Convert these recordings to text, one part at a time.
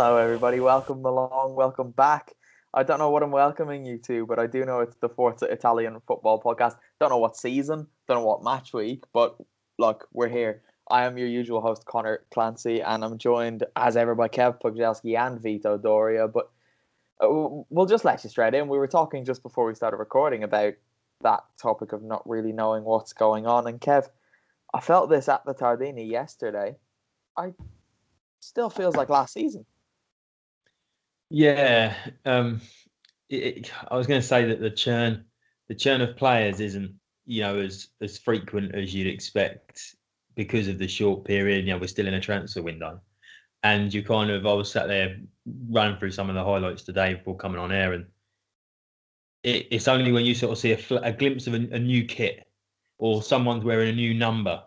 Hello, everybody. Welcome along. Welcome back. I don't know what I'm welcoming you to, but I do know it's the Forza Italian football podcast. Don't know what season, don't know what match week, but look, we're here. I am your usual host, Connor Clancy, and I'm joined as ever by Kev Pogzelski and Vito Doria. But uh, we'll just let you straight in. We were talking just before we started recording about that topic of not really knowing what's going on. And Kev, I felt this at the Tardini yesterday. I still feels like last season. Yeah, um, it, it- I was going to say that the churn, the churn of players isn't, you know, as as frequent as you'd expect because of the short period. You know, we're still in a transfer window, and you kind of, I was sat there running through some of the highlights today before coming on air, and it, it's only when you sort of see a, a glimpse of a, a new kit or someone's wearing a new number.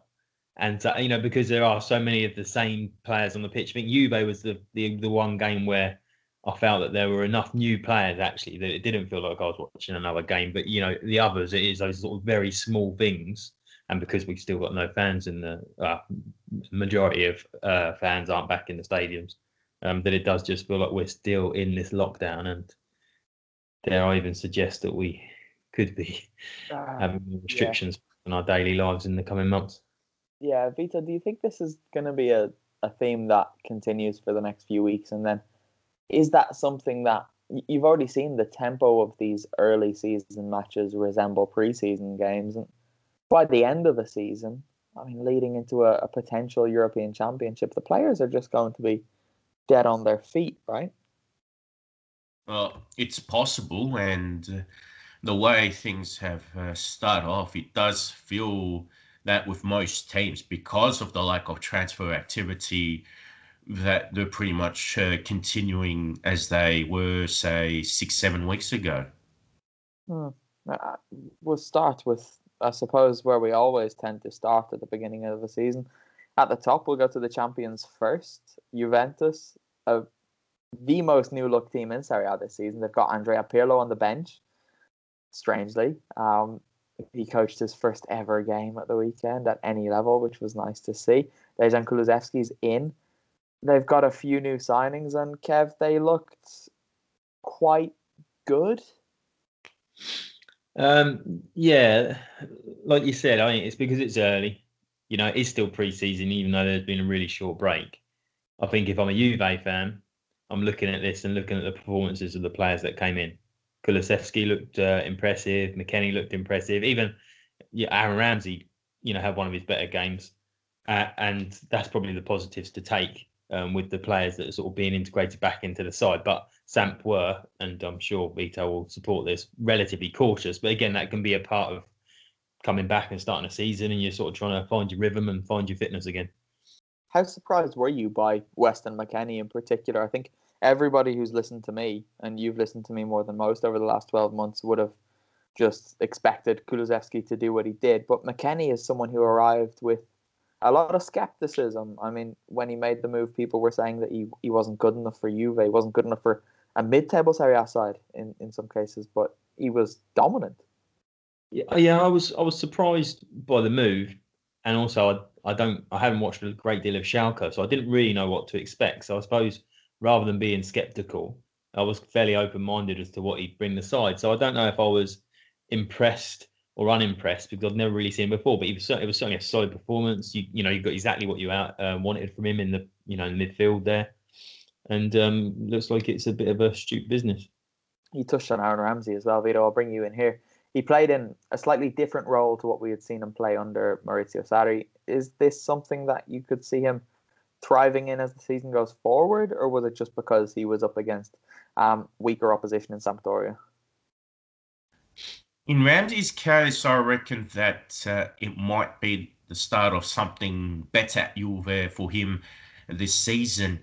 And you know, because there are so many of the same players on the pitch. I think Juve was the, the the one game where I felt that there were enough new players actually that it didn't feel like I was watching another game. But you know, the others, it is those sort of very small things. And because we've still got no fans in the uh, majority of uh, fans aren't back in the stadiums, um, that it does just feel like we're still in this lockdown. And dare I even suggest that we could be Ah, having restrictions on our daily lives in the coming months. Yeah, Vito, do you think this is going to be a, a theme that continues for the next few weeks? And then is that something that you've already seen the tempo of these early season matches resemble preseason games? And by the end of the season, I mean, leading into a, a potential European Championship, the players are just going to be dead on their feet, right? Well, it's possible, and uh, the way things have uh, started off, it does feel that with most teams, because of the lack of transfer activity, that they're pretty much uh, continuing as they were, say, six, seven weeks ago. Hmm. Uh, we'll start with, I suppose, where we always tend to start at the beginning of the season. At the top, we'll go to the champions first. Juventus, uh, the most new look team in Serie A this season. They've got Andrea Pirlo on the bench, strangely. Um, he coached his first ever game at the weekend at any level, which was nice to see. Dejan Kulusevski's in. They've got a few new signings, and Kev, they looked quite good. Um, yeah, like you said, I it's because it's early. You know, it's still pre-season, even though there's been a really short break. I think if I'm a Juve fan, I'm looking at this and looking at the performances of the players that came in. Kulusevski looked uh, impressive. McKennie looked impressive. Even yeah, Aaron Ramsey, you know, had one of his better games, uh, and that's probably the positives to take um, with the players that are sort of being integrated back into the side. But Samp were, and I'm sure Vito will support this, relatively cautious. But again, that can be a part of coming back and starting a season, and you're sort of trying to find your rhythm and find your fitness again. how surprised were you by Weston McKennie in particular? I think everybody who's listened to me, and you've listened to me more than most over the last 12 months, would have just expected Kulusevski to do what he did. But McKennie is someone who arrived with a lot of skepticism. I mean, when he made the move, people were saying that he, he wasn't good enough for Juve, he wasn't good enough for a mid-table Serie A side in, in some cases, but he was dominant. Yeah, uh, yeah, I was I was surprised by the move, and also I I don't I haven't watched a great deal of Schalke, so I didn't really know what to expect. So I suppose rather than being skeptical, I was fairly open-minded as to what he'd bring the side. So I don't know if I was impressed or unimpressed because I've never really seen him before. But he was it was certainly a solid performance. You you know you got exactly what you out uh, wanted from him in the you know midfield there, and um, looks like it's a bit of a stupid business. You touched on Aaron Ramsey as well, Vito. I'll bring you in here he played in a slightly different role to what we had seen him play under Maurizio Sarri. Is this something that you could see him thriving in as the season goes forward, or was it just because he was up against um, weaker opposition in Sampdoria? In Ramsey's case, I reckon that uh, it might be the start of something better at Juve for him this season.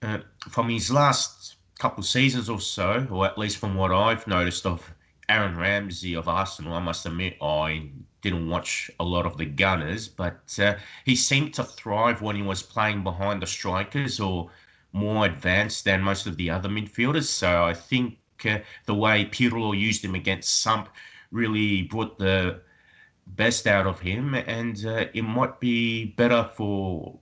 Uh, from his last couple of seasons or so, or at least from what I've noticed of Aaron Ramsey of Arsenal, I must admit, I didn't watch a lot of the Gunners, but uh, he seemed to thrive when he was playing behind the strikers or more advanced than most of the other midfielders. So I think the way Pirlo used him against Samp really brought the best out of him, and uh, it might be better for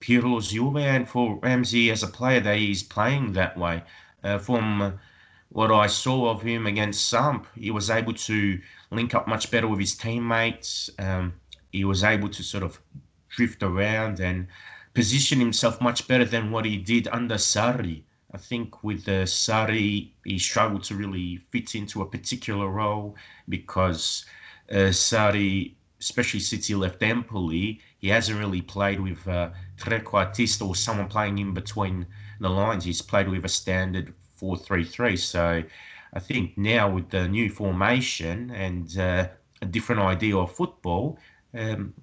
Pirlo's Juve and for Ramsey as a player that he's playing that way. Uh, from what I saw of him against Samp, he was able to link up much better with his teammates. Um, he was able to sort of drift around and position himself much better than what he did under Sarri. I think with uh, Sarri, he struggled to really fit into a particular role because uh, Sarri, especially since he left Empoli, he hasn't really played with uh, trequartista or someone playing in between the lines. He's played with a standard four three three. So I think now with the new formation and uh, a different idea of football, um,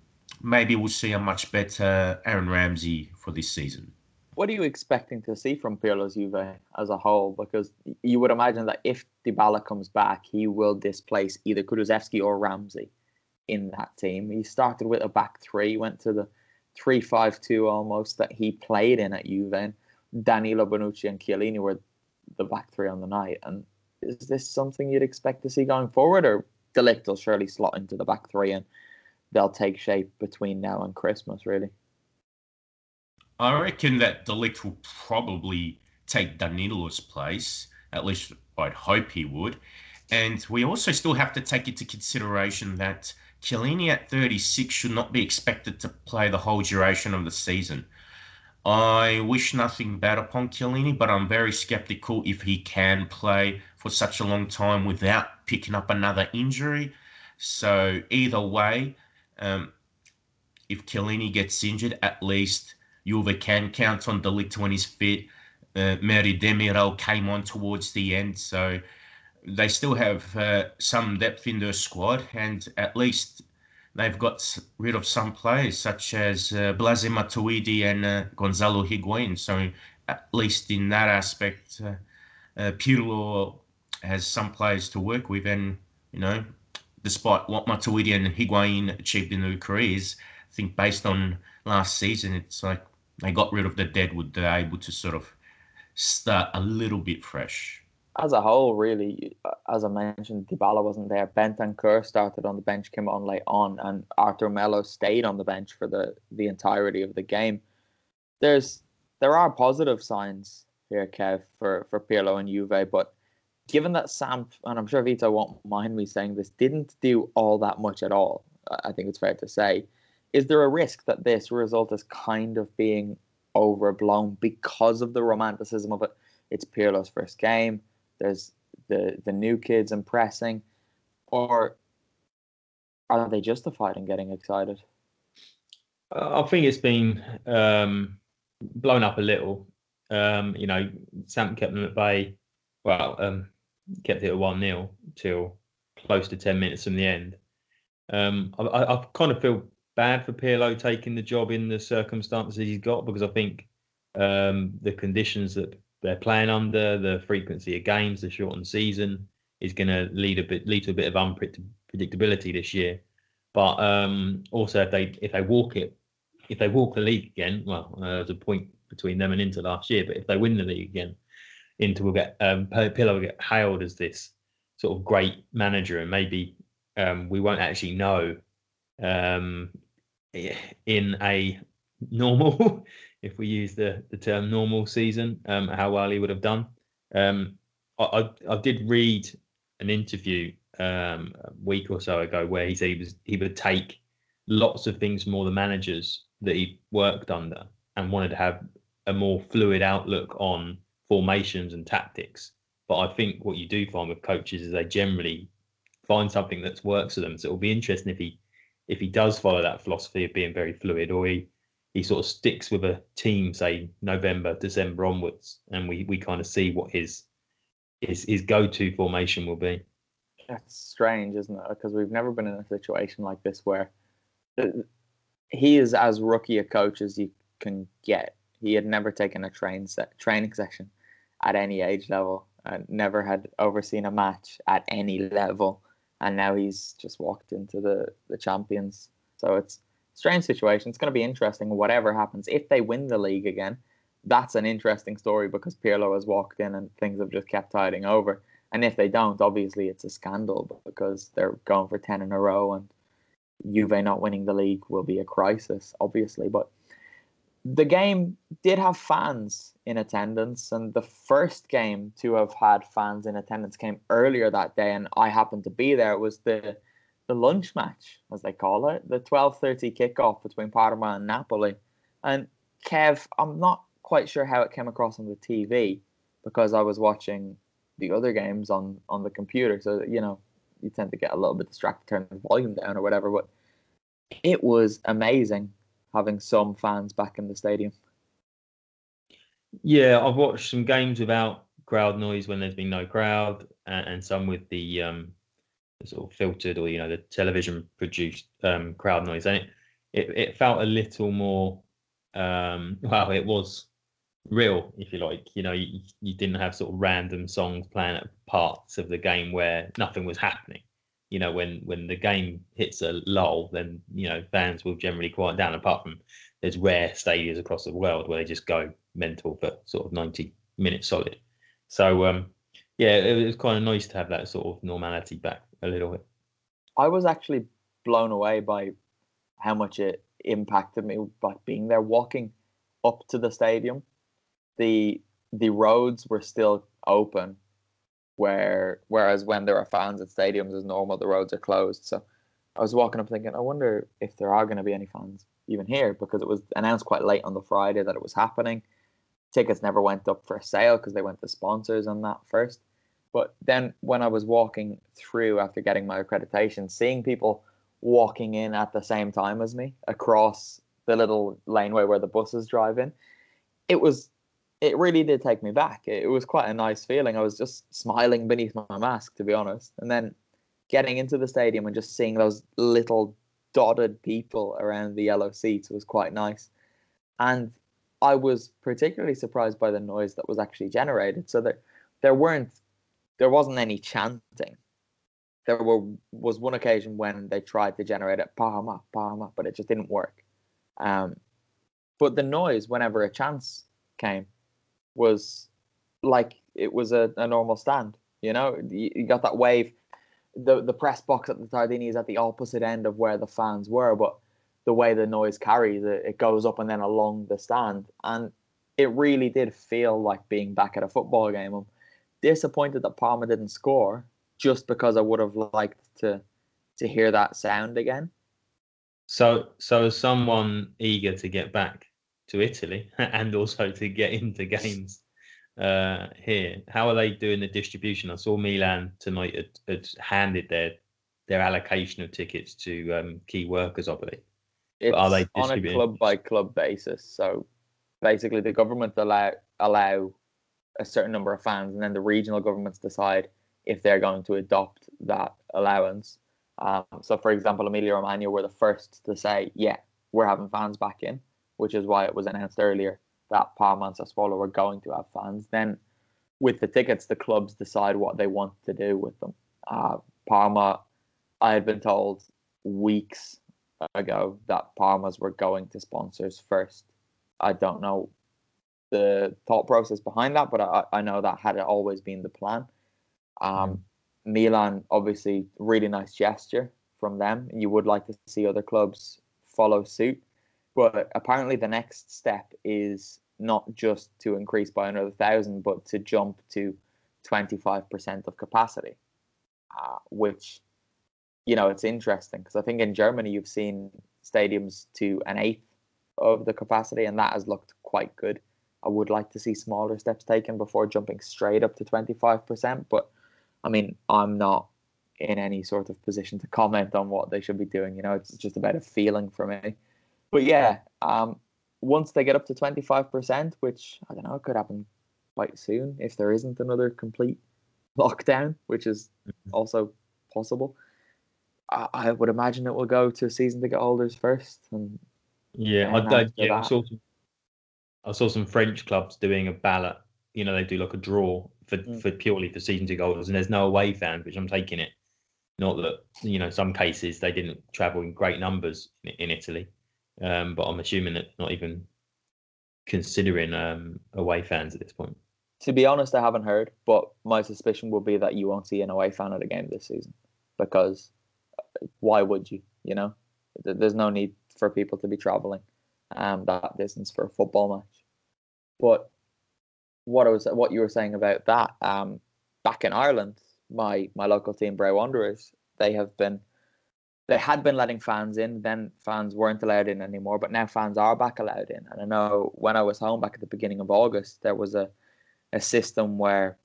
maybe we'll see a much better Aaron Ramsey for this season. What are you expecting to see from Pirlo's Juve as a whole? Because you would imagine that if Dybala comes back, he will displace either Kulusevski or Ramsey in that team. He started with a back three, went to the three-five-two almost that he played in at Juve. Danilo Bonucci and Chiellini were the back three on the night. And is this something you'd expect to see going forward, or De Ligt will surely slot into the back three and they'll take shape between now and Christmas, really? I reckon that De Ligt will probably take Danilo's place. At least I'd hope he would. And we also still have to take into consideration that Chiellini at 36 should not be expected to play the whole duration of the season. I wish nothing bad upon Chiellini, but I'm very skeptical if he can play for such a long time without picking up another injury. So either way, um, if Chiellini gets injured, at least Juve can count on De Ligt when he's fit. Uh, came on towards the end, so they still have uh, some depth in their squad, and at least they've got rid of some players such as uh, Blaise Matuidi and uh, Gonzalo Higuain. So at least in that aspect, uh, uh, Pirlo has some players to work with. And, you know, despite what Matuidi and Higuain achieved in their careers, I think based on last season, it's like they got rid of the deadwood. They're able to sort of start a little bit fresh as a whole, really, uh, as I mentioned, Dybala wasn't there. Bentancur started on the bench, came on late on, and Arthur Melo stayed on the bench for the the entirety of the game. There's there are positive signs here, Kev, for for Pirlo and Juve, but given that Samp, and I'm sure Vito won't mind me saying this, didn't do all that much at all. I think it's fair to say. Is there a risk that this result is kind of being overblown because of the romanticism of it? It's Pirlo's first game there's the the new kids impressing, or are they justified in getting excited? I think it's been um, blown up a little. Um, you know, Sam kept them at bay. Well, um, kept it at one 0 till close to ten minutes from the end. Um, I, I, kind of feel bad for Pirlo taking the job in the circumstances he's got because I think um, the conditions that they're playing under, the frequency of games, the shortened season is going to lead a bit lead to a bit of unpredictability this year. But um, also, if they if they walk it, if they walk the league again, well, uh, there's a point between them and Inter last year. But if they win the league again, Inter will get um, Pirlo will get hailed as this sort of great manager, and maybe um, we won't actually know um, in a normal, if we use the, the term normal season, um, how well he would have done. Um, I, I, I did read an interview um, a week or so ago where he said he was he would take lots of things from all the managers that he worked under and wanted to have a more fluid outlook on formations and tactics. But I think what you do find with coaches is they generally find something that works for them. So it'll be interesting if he if he does follow that philosophy of being very fluid, or he he sort of sticks with a team, say November, December onwards, and we we kind of see what his his his go to formation will be. That's strange, isn't it? Because we've never been in a situation like this where uh, he is as rookie a coach as you can get. He had never taken a train set, training session at any age level, and never had overseen a match at any level and now he's just walked into the the champions. So it's strange situation. It's going to be interesting. Whatever happens, if they win the league again, that's an interesting story because Pirlo has walked in and things have just kept tiding over. And if they don't, obviously it's a scandal because they're going for ten in a row, and Juve not winning the league will be a crisis, obviously. But the game did have fans in attendance, and the first game to have had fans in attendance came earlier that day, and I happened to be there. It was the the lunch match, as they call it, the twelve thirty kickoff between Parma and Napoli. And Kev, I'm not quite sure how it came across on the TV because I was watching the other games on on the computer, so you know you tend to get a little bit distracted, turn the volume down or whatever. But it was amazing having some fans back in the stadium. Yeah, I've watched some games without crowd noise when there's been no crowd, and, and some with the, um, sort of filtered or you know the television produced um, crowd noise, and it, it it felt a little more. Um, well, it was real, if you like. You know, you, you didn't have sort of random songs playing at parts of the game where nothing was happening you know, when when the game hits a lull, then you know fans will generally quiet down. Apart from there's rare stadiums across the world where they just go mental for sort of 90 minutes solid. So um, yeah, it was kind of nice to have that sort of normality back a little bit. I was actually blown away by how much it impacted me by being there, walking up to the stadium. The the roads were still open where whereas when there are fans at stadiums as normal, the roads are closed. So I was walking up thinking, I wonder if there are going to be any fans even here because it was announced quite late on the Friday that it was happening. Tickets never went up for sale because they went to sponsors on that first. But then when I was walking through after getting my accreditation, seeing people walking in at the same time as me across the little laneway where the buses drive in, it was it really did take me back. It was quite a nice feeling. I was just smiling beneath my mask, to be honest. And then getting into the stadium and just seeing those little dotted people around the yellow seats was quite nice. And I was particularly surprised by the noise that was actually generated. So there, there weren't, there wasn't any chanting. There were was one occasion when they tried to generate it, Parma, Parma, but it just didn't work. Um, but the noise, whenever a chance came, was like it was a, a normal stand. You know, you, you, got that wave. The the press box at the Tardini is at the opposite end of where the fans were, but the way the noise carries it, it goes up and then along the stand, and it really did feel like being back at a football game. I'm disappointed that Parma didn't score, just because I would have liked to to hear that sound again. So, so someone eager to get back to Italy and also to get into games uh, here. How are they doing the distribution? I saw Milan tonight had, had handed their their allocation of tickets to um, key workers, I believe. It's are they on a club by club basis. So basically, the government allow allow a certain number of fans, and then the regional governments decide if they're going to adopt that allowance. Um, so, for example, Emilia Romagna were the first to say, yeah, we're having fans back in, which is why it was announced earlier that Parma and Sassuolo were going to have fans. Then, with the tickets, the clubs decide what they want to do with them. Uh, Parma, I had been told weeks ago that Parmas were going to sponsors first. I don't know the thought process behind that, but I, I know that had always been the plan. Um, Milan, obviously, really nice gesture from them. You would like to see other clubs follow suit, but apparently the next step is not just to increase by another thousand, but to jump to 25% of capacity, uh, which, you know, it's interesting because I think in Germany you've seen stadiums to an eighth of the capacity, and that has looked quite good. I would like to see smaller steps taken before jumping straight up to 25%, but I mean, I'm not in any sort of position to comment on what they should be doing. You know, it's just about a feeling for me. But yeah, um, once they get up to 25%, which I don't know, could happen quite soon if there isn't another complete lockdown, which is Mm-hmm. also possible. I, I would imagine it will go to season ticket holders first. And Yeah, And I, I, yeah, I saw some, I saw some French clubs doing a ballot. You know, they do like a draw for, Mm. for purely for season ticket holders, and there's no away fans, which I'm taking it. Not that you know, some cases they didn't travel in great numbers in, in Italy, um, but I'm assuming that not even considering um, away fans at this point. to be honest, I haven't heard, but my suspicion would be that you won't see an away fan at a game this season because uh, why would you? You know, there's no need for people to be traveling um, that distance for a football match. But what I was, what you were saying about that, um, back in Ireland, my my local team, Bray Wanderers, they have been, they had been letting fans in. Then fans weren't allowed in anymore, but now fans are back allowed in. And I know when I was home back at the beginning of August, there was a a system where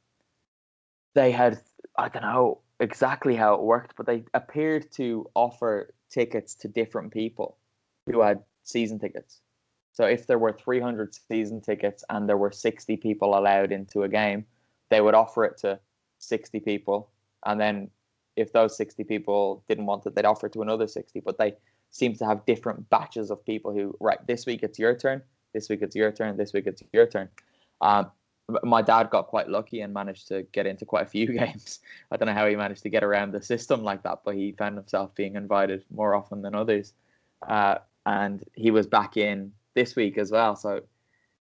they had I don't know exactly how it worked, but they appeared to offer tickets to different people who had season tickets. So if there were 300 season tickets and there were 60 people allowed into a game, they would offer it to 60 people, and then if those 60 people didn't want it, they'd offer it to another 60. But they seem to have different batches of people who right this week it's your turn, this week it's your turn, this week it's your turn. Um, my dad got quite lucky and managed to get into quite a few games. I don't know how he managed to get around the system like that, but he found himself being invited more often than others. Uh, and he was back in this week as well. So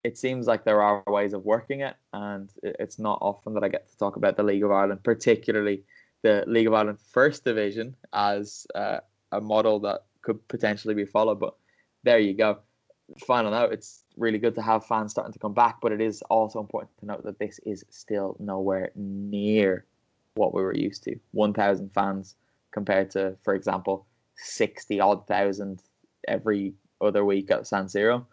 it seems like there are ways of working it, and it's not often that I get to talk about the League of Ireland, particularly the League of Ireland First Division, as uh, a model that could potentially be followed. But there you go. Final note: It's really good to have fans starting to come back, but it is also important to note that this is still nowhere near what we were used to. One thousand fans compared to, for example, sixty odd thousand every other week at San Siro.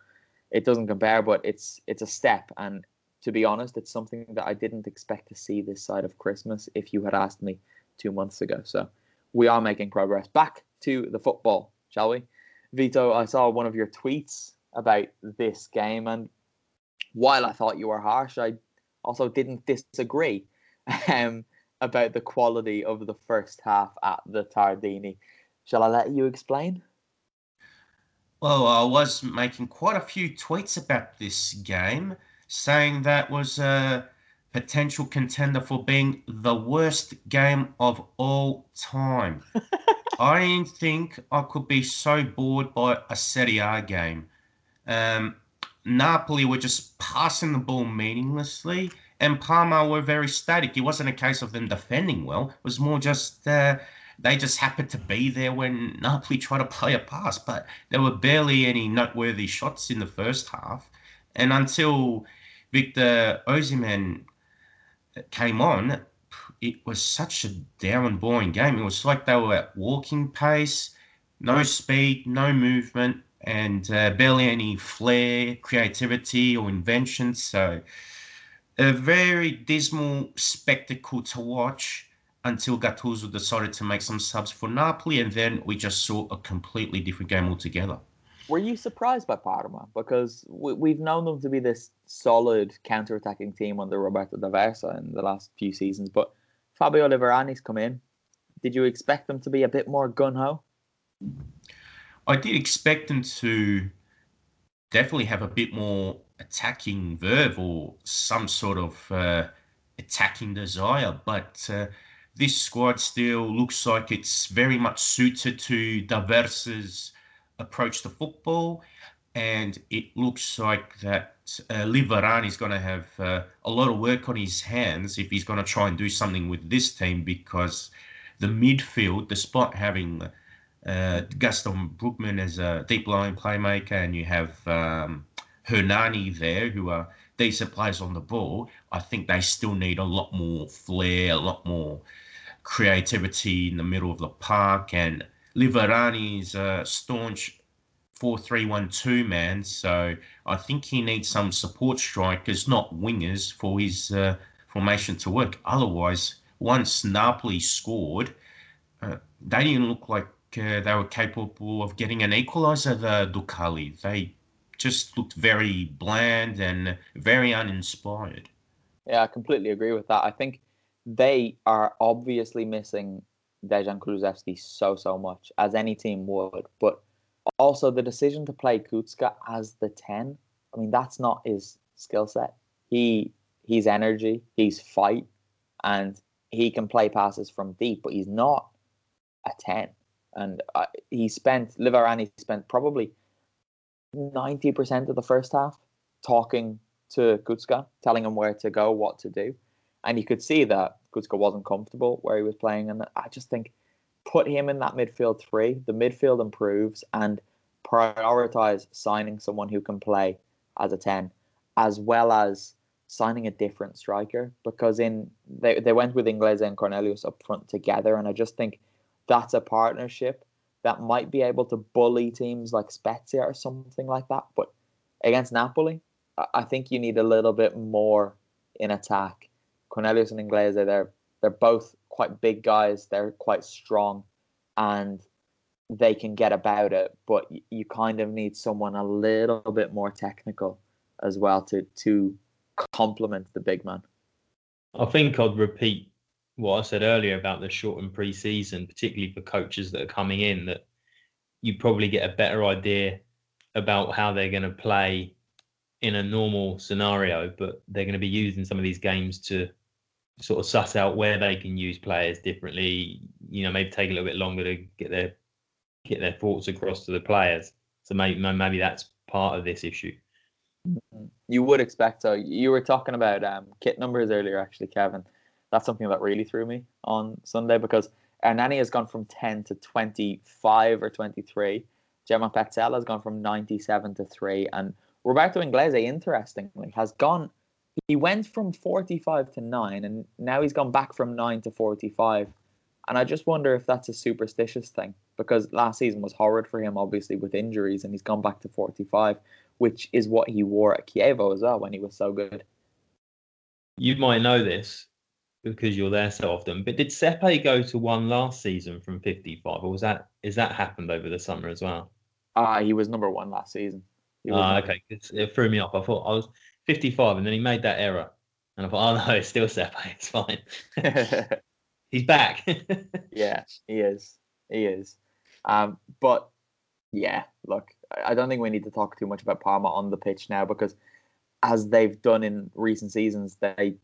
It doesn't compare, but it's it's a step. And to be honest, it's something that I didn't expect to see this side of Christmas if you had asked me two months ago. So we are making progress. Back to the football, shall we? Vito, I saw one of your tweets about this game, and while I thought you were harsh, I also didn't disagree um, about the quality of the first half at the Tardini. Shall I let you explain? Well, I was making quite a few tweets about this game, saying that was a potential contender for being the worst game of all time. I didn't think I could be so bored by a Serie A game. Um, Napoli were just passing the ball meaninglessly, and Parma were very static. It wasn't a case of them defending well. It was more just uh, they just happened to be there when Napoli tried to play a pass, but there were barely any noteworthy shots in the first half. And until Victor Osimhen came on, it was such a down, and boring game. It was like they were at walking pace, no speed, no movement, and uh, barely any flair, creativity, or invention. So, a very dismal spectacle to watch until Gattuso decided to make some subs for Napoli, and then we just saw a completely different game altogether. Were you surprised by Parma? Because we, we've known them to be this solid counter-attacking team under Roberto D'Aversa in the last few seasons, but Fabio Liverani's come in, did you expect them to be a bit more gun ho? I did expect them to definitely have a bit more attacking verve or some sort of uh, attacking desire, but uh, this squad still looks like it's very much suited to D'Aversa's approach to football, and it looks like that uh, is going to have uh, a lot of work on his hands if he's going to try and do something with this team because the midfield, despite having uh, Gaston Brugman as a deep line playmaker, and you have um, Hernani there, who are decent players on the ball, I think they still need a lot more flair, a lot more creativity in the middle of the park. And Liverani's a staunch 4-3-1-2 man, so I think he needs some support strikers, not wingers, for his uh, formation to work. Otherwise, once Napoli scored, uh, they didn't look like uh, they were capable of getting an equaliser, the Ducali. They just looked very bland and very uninspired. Yeah, I completely agree with that. I think they are obviously missing Dejan Kulusevski so, so much, as any team would. But also the decision to play Kucka as the 10, I mean, that's not his skill set. He he's energy, he's fight, and he can play passes from deep, but he's not a 10. And uh, he spent, Liverani spent probably 90% of the first half talking to Kucka, telling him where to go, what to do. And you could see that Kucka wasn't comfortable where he was playing. And I just think put him in that midfield three, the midfield improves, and prioritize signing someone who can play as a 10, as well as signing a different striker. Because in they, they went with Inglese and Cornelius up front together. And I just think that's a partnership that might be able to bully teams like Spezia or something like that. But against Napoli, I think you need a little bit more in attack. Cornelius and Inglese, they're they're both quite big guys. They're quite strong, and they can get about it. But you kind of need someone a little bit more technical as well to to complement the big man. I think I'd repeat what I said earlier about the shortened pre-season, particularly for coaches that are coming in, that you probably get a better idea about how they're going to play in a normal scenario, but they're going to be using some of these games to sort of suss out where they can use players differently. You know, maybe take a little bit longer to get their get their thoughts across to the players. So maybe maybe that's part of this issue. Mm-hmm. You would expect so. You were talking about um, kit numbers earlier, actually, Kevin that's something that really threw me on Sunday because Hernani has gone from 10 to 25 or 23. Gemma Pezzella has gone from 97 to 3. And Roberto Inglese, interestingly, has gone, he went from 45 to 9, and now he's gone back from 9 to 45. And I just wonder if that's a superstitious thing because last season was horrid for him, obviously, with injuries, and he's gone back to 45, which is what he wore at Chievo as well when he was so good. You might know this because you're there so often. But did Sepe go to one last season from 55, or was that is that happened over the summer as well? Ah, uh, he was number one last season. Ah, okay. It threw me off. I thought I was 55, and then he made that error, and I thought, oh no, it's still Sepe. It's fine. He's back. yeah, he is. He is. Um, but yeah, look, I don't think we need to talk too much about Parma on the pitch now because, as they've done in recent seasons, they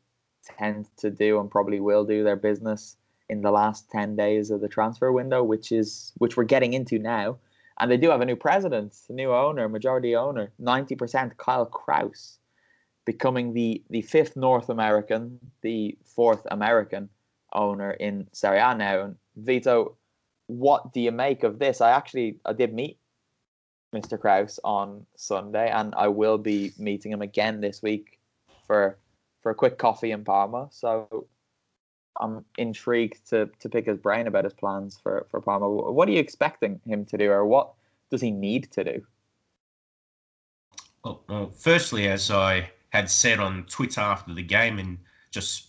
tend to do and probably will do their business in the last 10 days of the transfer window which is which we're getting into now and they do have a new president a new owner majority owner 90% Kyle Krause becoming the the fifth North American the fourth American owner in Serie A now and Vito what do you make of this I actually I did meet Mr. Krause on Sunday and I will be meeting him again this week for for a quick coffee in Parma. So I'm intrigued to to pick his brain about his plans for for Parma. What are you expecting him to do, or what does he need to do? Well, well firstly, as I had said on Twitter after the game, and just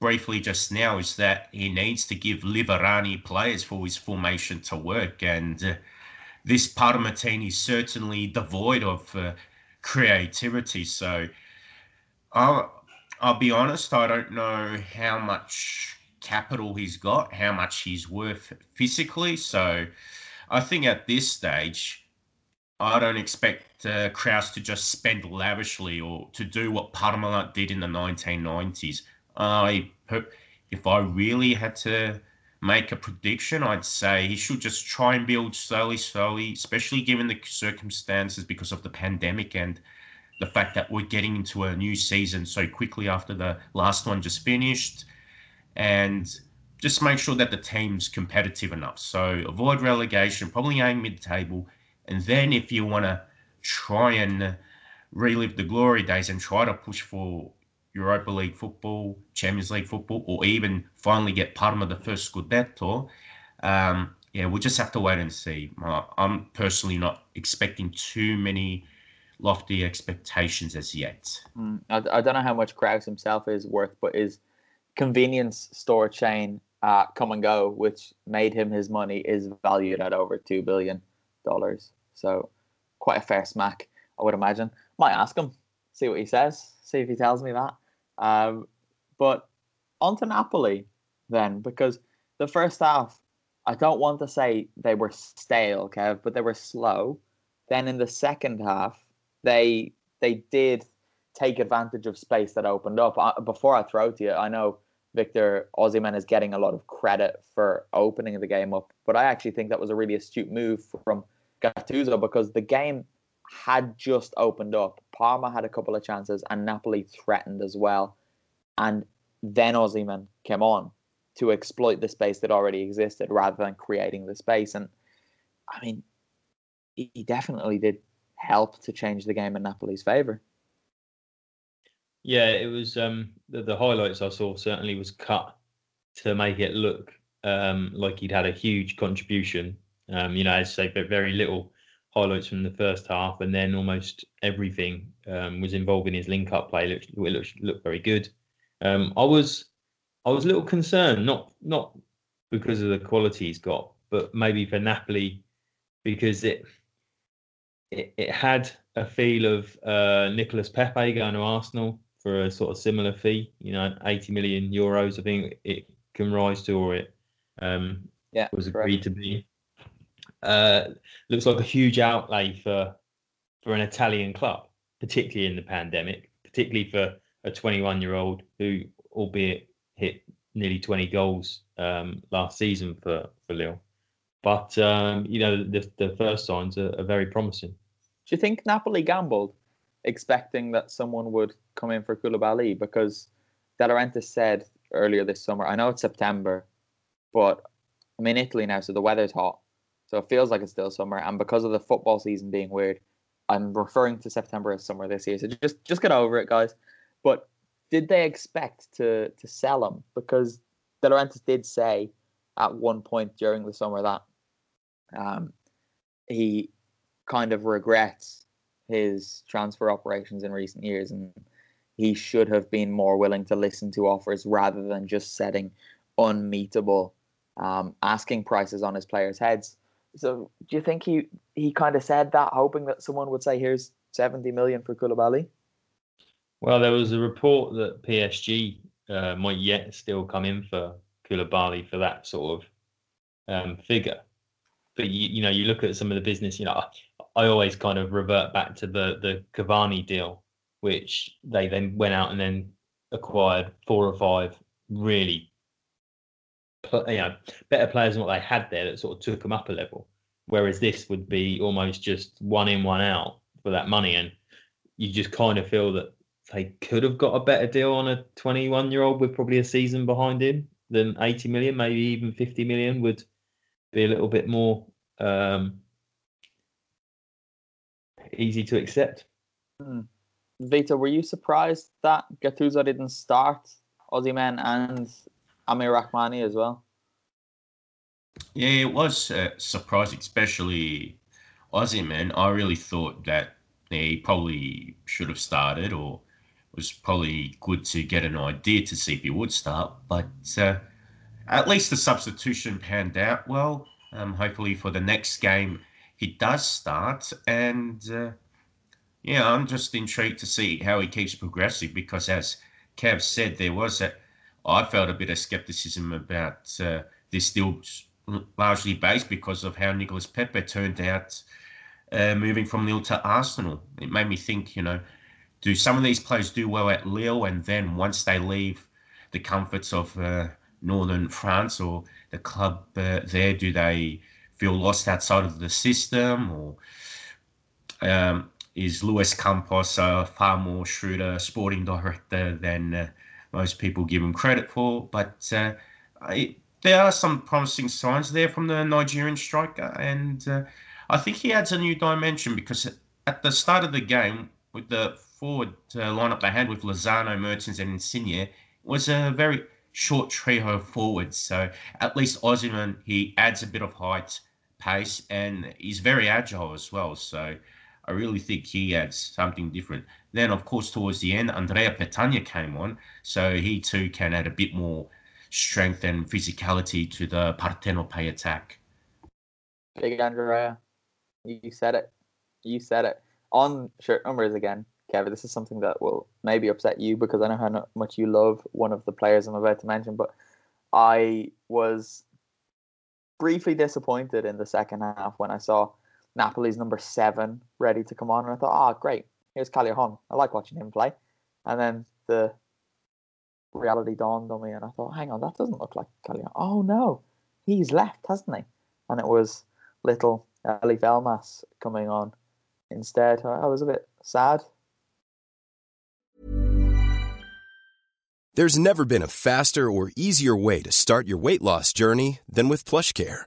briefly just now, is that he needs to give Liverani players for his formation to work, and uh, this Parma team is certainly devoid of uh, creativity. So. Uh, I'll be honest, I don't know how much capital he's got, how much he's worth physically. So I think at this stage, I don't expect uh, Krause to just spend lavishly or to do what Parmalat did in the 1990s. I if I really had to make a prediction, I'd say he should just try and build slowly, slowly, especially given the circumstances because of the pandemic and the fact that we're getting into a new season so quickly after the last one just finished. And just make sure that the team's competitive enough. So avoid relegation, probably aim mid table. And then if you want to try and relive the glory days and try to push for Europa League football, Champions League football, or even finally get part of the first Scudetto, um, yeah, we'll just have to wait and see. I'm personally not expecting too many lofty expectations as yet. Mm, I, I, don't know how much Krause himself is worth, but his convenience store chain uh, Kum & Go, which made him his money, is valued at over two billion dollars. So quite a fair smack, I would imagine. Might ask him, see what he says, see if he tells me that. Um, but on to Napoli then, because the first half, I don't want to say they were stale, Kev, but they were slow. Then in the second half, they they did take advantage of space that opened up. Uh, before I throw to you, I know Victor Osimhen is getting a lot of credit for opening the game up, but I actually think that was a really astute move from Gattuso because the game had just opened up. Parma had a couple of chances, and Napoli threatened as well. And then Osimhen came on to exploit the space that already existed rather than creating the space. And I mean, he definitely did help to change the game in Napoli's favour. Yeah, it was um, the, the highlights I saw certainly was cut to make it look um, like he'd had a huge contribution. Um, you know, as I say, but very little highlights from the first half, and then almost everything um, was involved in his link-up play. It looked, looked, looked very good. Um, I was I was a little concerned, not not because of the quality he's got, but maybe for Napoli because it it, it had a feel of uh, Nicolas Pepe going to Arsenal for a sort of similar fee. You know, 80 million euros. I think it can rise to, or it um, yeah, was agreed correct. to be. Uh, looks like a huge outlay for for an Italian club, particularly in the pandemic, particularly for a 21 year old who, albeit hit nearly 20 goals um, last season for for Lille. But um, you know the the first signs are, are very promising. Do you think Napoli gambled, expecting that someone would come in for Koulibaly? Because De said earlier this summer, I know it's September, but I'm in Italy now, so the weather's hot. So it feels like it's still summer. And because of the football season being weird, I'm referring to September as summer this year. So just just get over it, guys. But did they expect to to sell him? Because De Laurentiis did say at one point during the summer that um, he kind of regrets his transfer operations in recent years and he should have been more willing to listen to offers rather than just setting unmeetable um, asking prices on his players' heads. So do you think he he kind of said that, hoping that someone would say, "Here's seventy million for Koulibaly"? Well, there was a report that PSG uh, might yet still come in for Koulibaly for that sort of um, figure. But you, you know, you look at some of the business. You know, I always kind of revert back to the the Cavani deal, which they then went out and then acquired four or five really you know better players than what they had there that sort of took them up a level. Whereas this would be almost just one in, one out for that money, and you just kind of feel that they could have got a better deal on a 21 year old with probably a season behind him than 80 million, maybe even 50 million would be a little bit more um, easy to accept. Hmm. Vito, were you surprised that Gattuso didn't start Osimhen and Amir Rrahmani as well. Yeah, it was uh, surprising, especially Osimhen. I really thought that he probably should have started, or was probably good to get an idea to see if he would start. But uh, at least the substitution panned out well. Um, hopefully for the next game he does start, and uh, yeah, I'm just intrigued to see how he keeps progressing because, as Kev said, there was a I felt a bit of skepticism about uh, this deal, largely based because of how Nicolas Pepe turned out uh, moving from Lille to Arsenal. It made me think, you know, do some of these players do well at Lille and then once they leave the comforts of uh, northern France or the club uh, there, do they feel lost outside of the system or um, is Luis Campos a far more shrewder sporting director than uh, most people give him credit for? But uh, I, there are some promising signs there from the Nigerian striker, and uh, I think he adds a new dimension because at the start of the game, with the forward uh, lineup they had with Lozano, Mertens, and Insigne, was a very short trio forwards. So at least Osimhen, he adds a bit of height, pace, and he's very agile as well. So I really think he adds something different. Then, of course, towards the end, Andrea Petagna came on, so he too can add a bit more strength and physicality to the Partenope attack. Big Andrea, you said it. You said it. On shirt numbers again, Kevin, this is something that will maybe upset you because I know how much you love one of the players I'm about to mention, but I was briefly disappointed in the second half when I saw Napoli's number seven ready to come on, and I thought, oh, great, here's Callejon. I like watching him play. And then the reality dawned on me, and I thought, hang on, that doesn't look like Callejon. Oh no, he's left, hasn't he? And it was little Eljif Elmas coming on instead. I was a bit sad. There's never been a faster or easier way to start your weight loss journey than with PlushCare.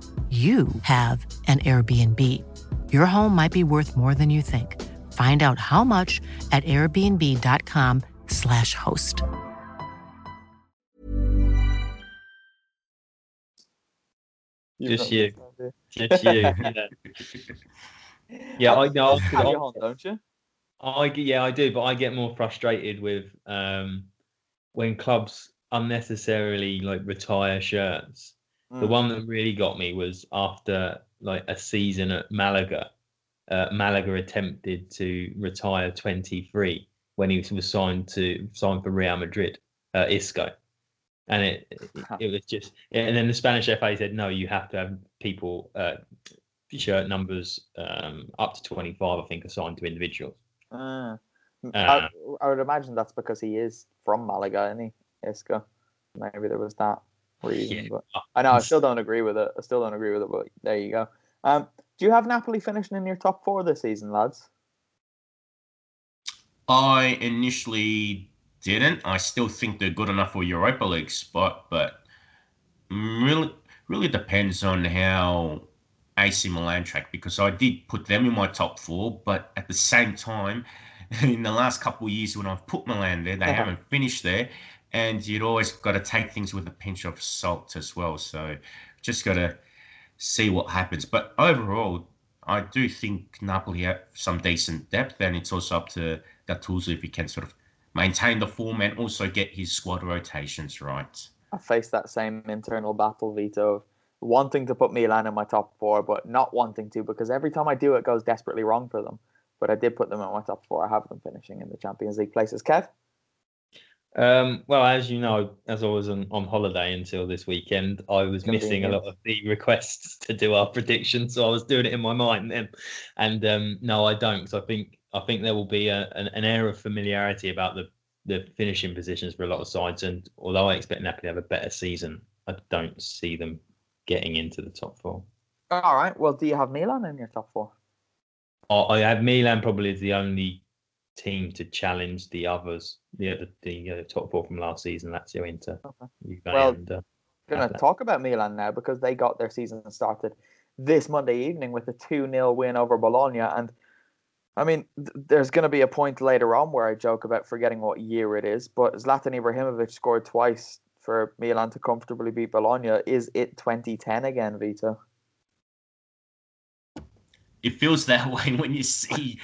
you have an Airbnb. Your home might be worth more than you think. Find out how much at airbnb.com/slash host. Just you. Just you. Yeah, yeah I know. don't you? I yeah, I do, but I get more frustrated with um, when clubs unnecessarily like retire shirts. The mm. one that really got me was after like a season at Malaga. Uh, Malaga attempted to retire 23 when he was signed to signed for Real Madrid, uh, Isco, and it it was just and then the Spanish FA said no, you have to have people uh, shirt numbers um, up to 25, I think, assigned to individuals. Uh, I, I, would imagine that's because he is from Malaga, isn't he, Isco? Maybe there was that reason. Yeah. But I know I still don't agree with it. I still don't agree with it, but there you go. Um, do you have Napoli finishing in your top four this season, lads? I initially didn't. I still think they're good enough for Europa League spot, but really, really depends on how AC Milan track because I did put them in my top four, but at the same time, in the last couple of years when I've put Milan there, they uh-huh. haven't finished there, and you'd always got to take things with a pinch of salt as well. So just got to see what happens. But overall, I do think Napoli have some decent depth, and it's also up to Gattuso if he can sort of maintain the form and also get his squad rotations right. I faced that same internal battle, Vito. wanting to put Milan in my top four, but not wanting to because every time I do, it goes desperately wrong for them. But I did put them in my top four. I have them finishing in the Champions League places. Kev? Um, well, as you know, as I was on, on holiday until this weekend, I was missing a lot of the requests to do our predictions, so I was doing it in my mind then. And um, no, I don't. So I think I think there will be a, an, an air of familiarity about the the finishing positions for a lot of sides. And although I expect Napoli to have a better season, I don't see them getting into the top four. All right. Well, do you have Milan in your top four? I have Milan probably as the only team to challenge the others, the the, the uh, top four from last season, Lazio, Inter, okay. well, and, uh, going to talk about Milan now because they got their season started this Monday evening with a 2 0 win over Bologna. And I mean, th- there's going to be a point later on where I joke about forgetting what year it is, but Zlatan Ibrahimovic scored twice for Milan to comfortably beat Bologna. Is it 2010 again, Vito? It feels that way when you see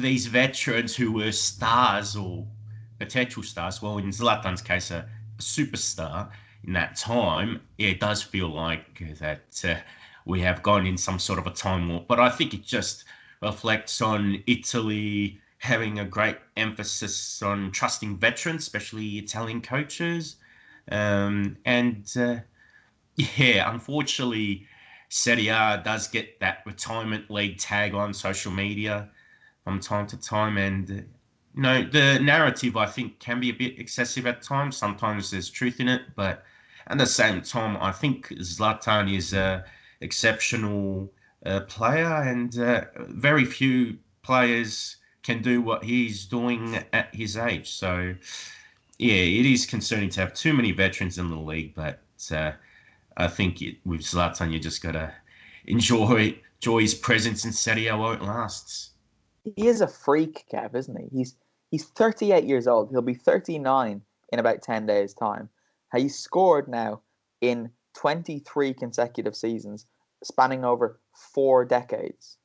these veterans who were stars or potential stars, well, in Zlatan's case, a, superstar in that time, it does feel like that uh, we have gone in some sort of a time warp. But I think it just reflects on Italy having a great emphasis on trusting veterans, especially Italian coaches. Um, and uh, yeah, unfortunately, Serie A does get that retirement league tag on social media from time to time. And, you know, the narrative, I think, can be a bit excessive at times. Sometimes there's truth in it. But at the same time, I think Zlatan is a exceptional uh, player, and uh, very few players can do what he's doing at his age. So, yeah, it is concerning to have too many veterans in the league, but uh, I think it, with Zlatan, you just got to enjoy, enjoy his presence in A while it lasts he is a freak, Kev, isn't he? He's he's 38 years old. He'll be 39 in about 10 days' time. He's scored now in 23 consecutive seasons, spanning over four decades.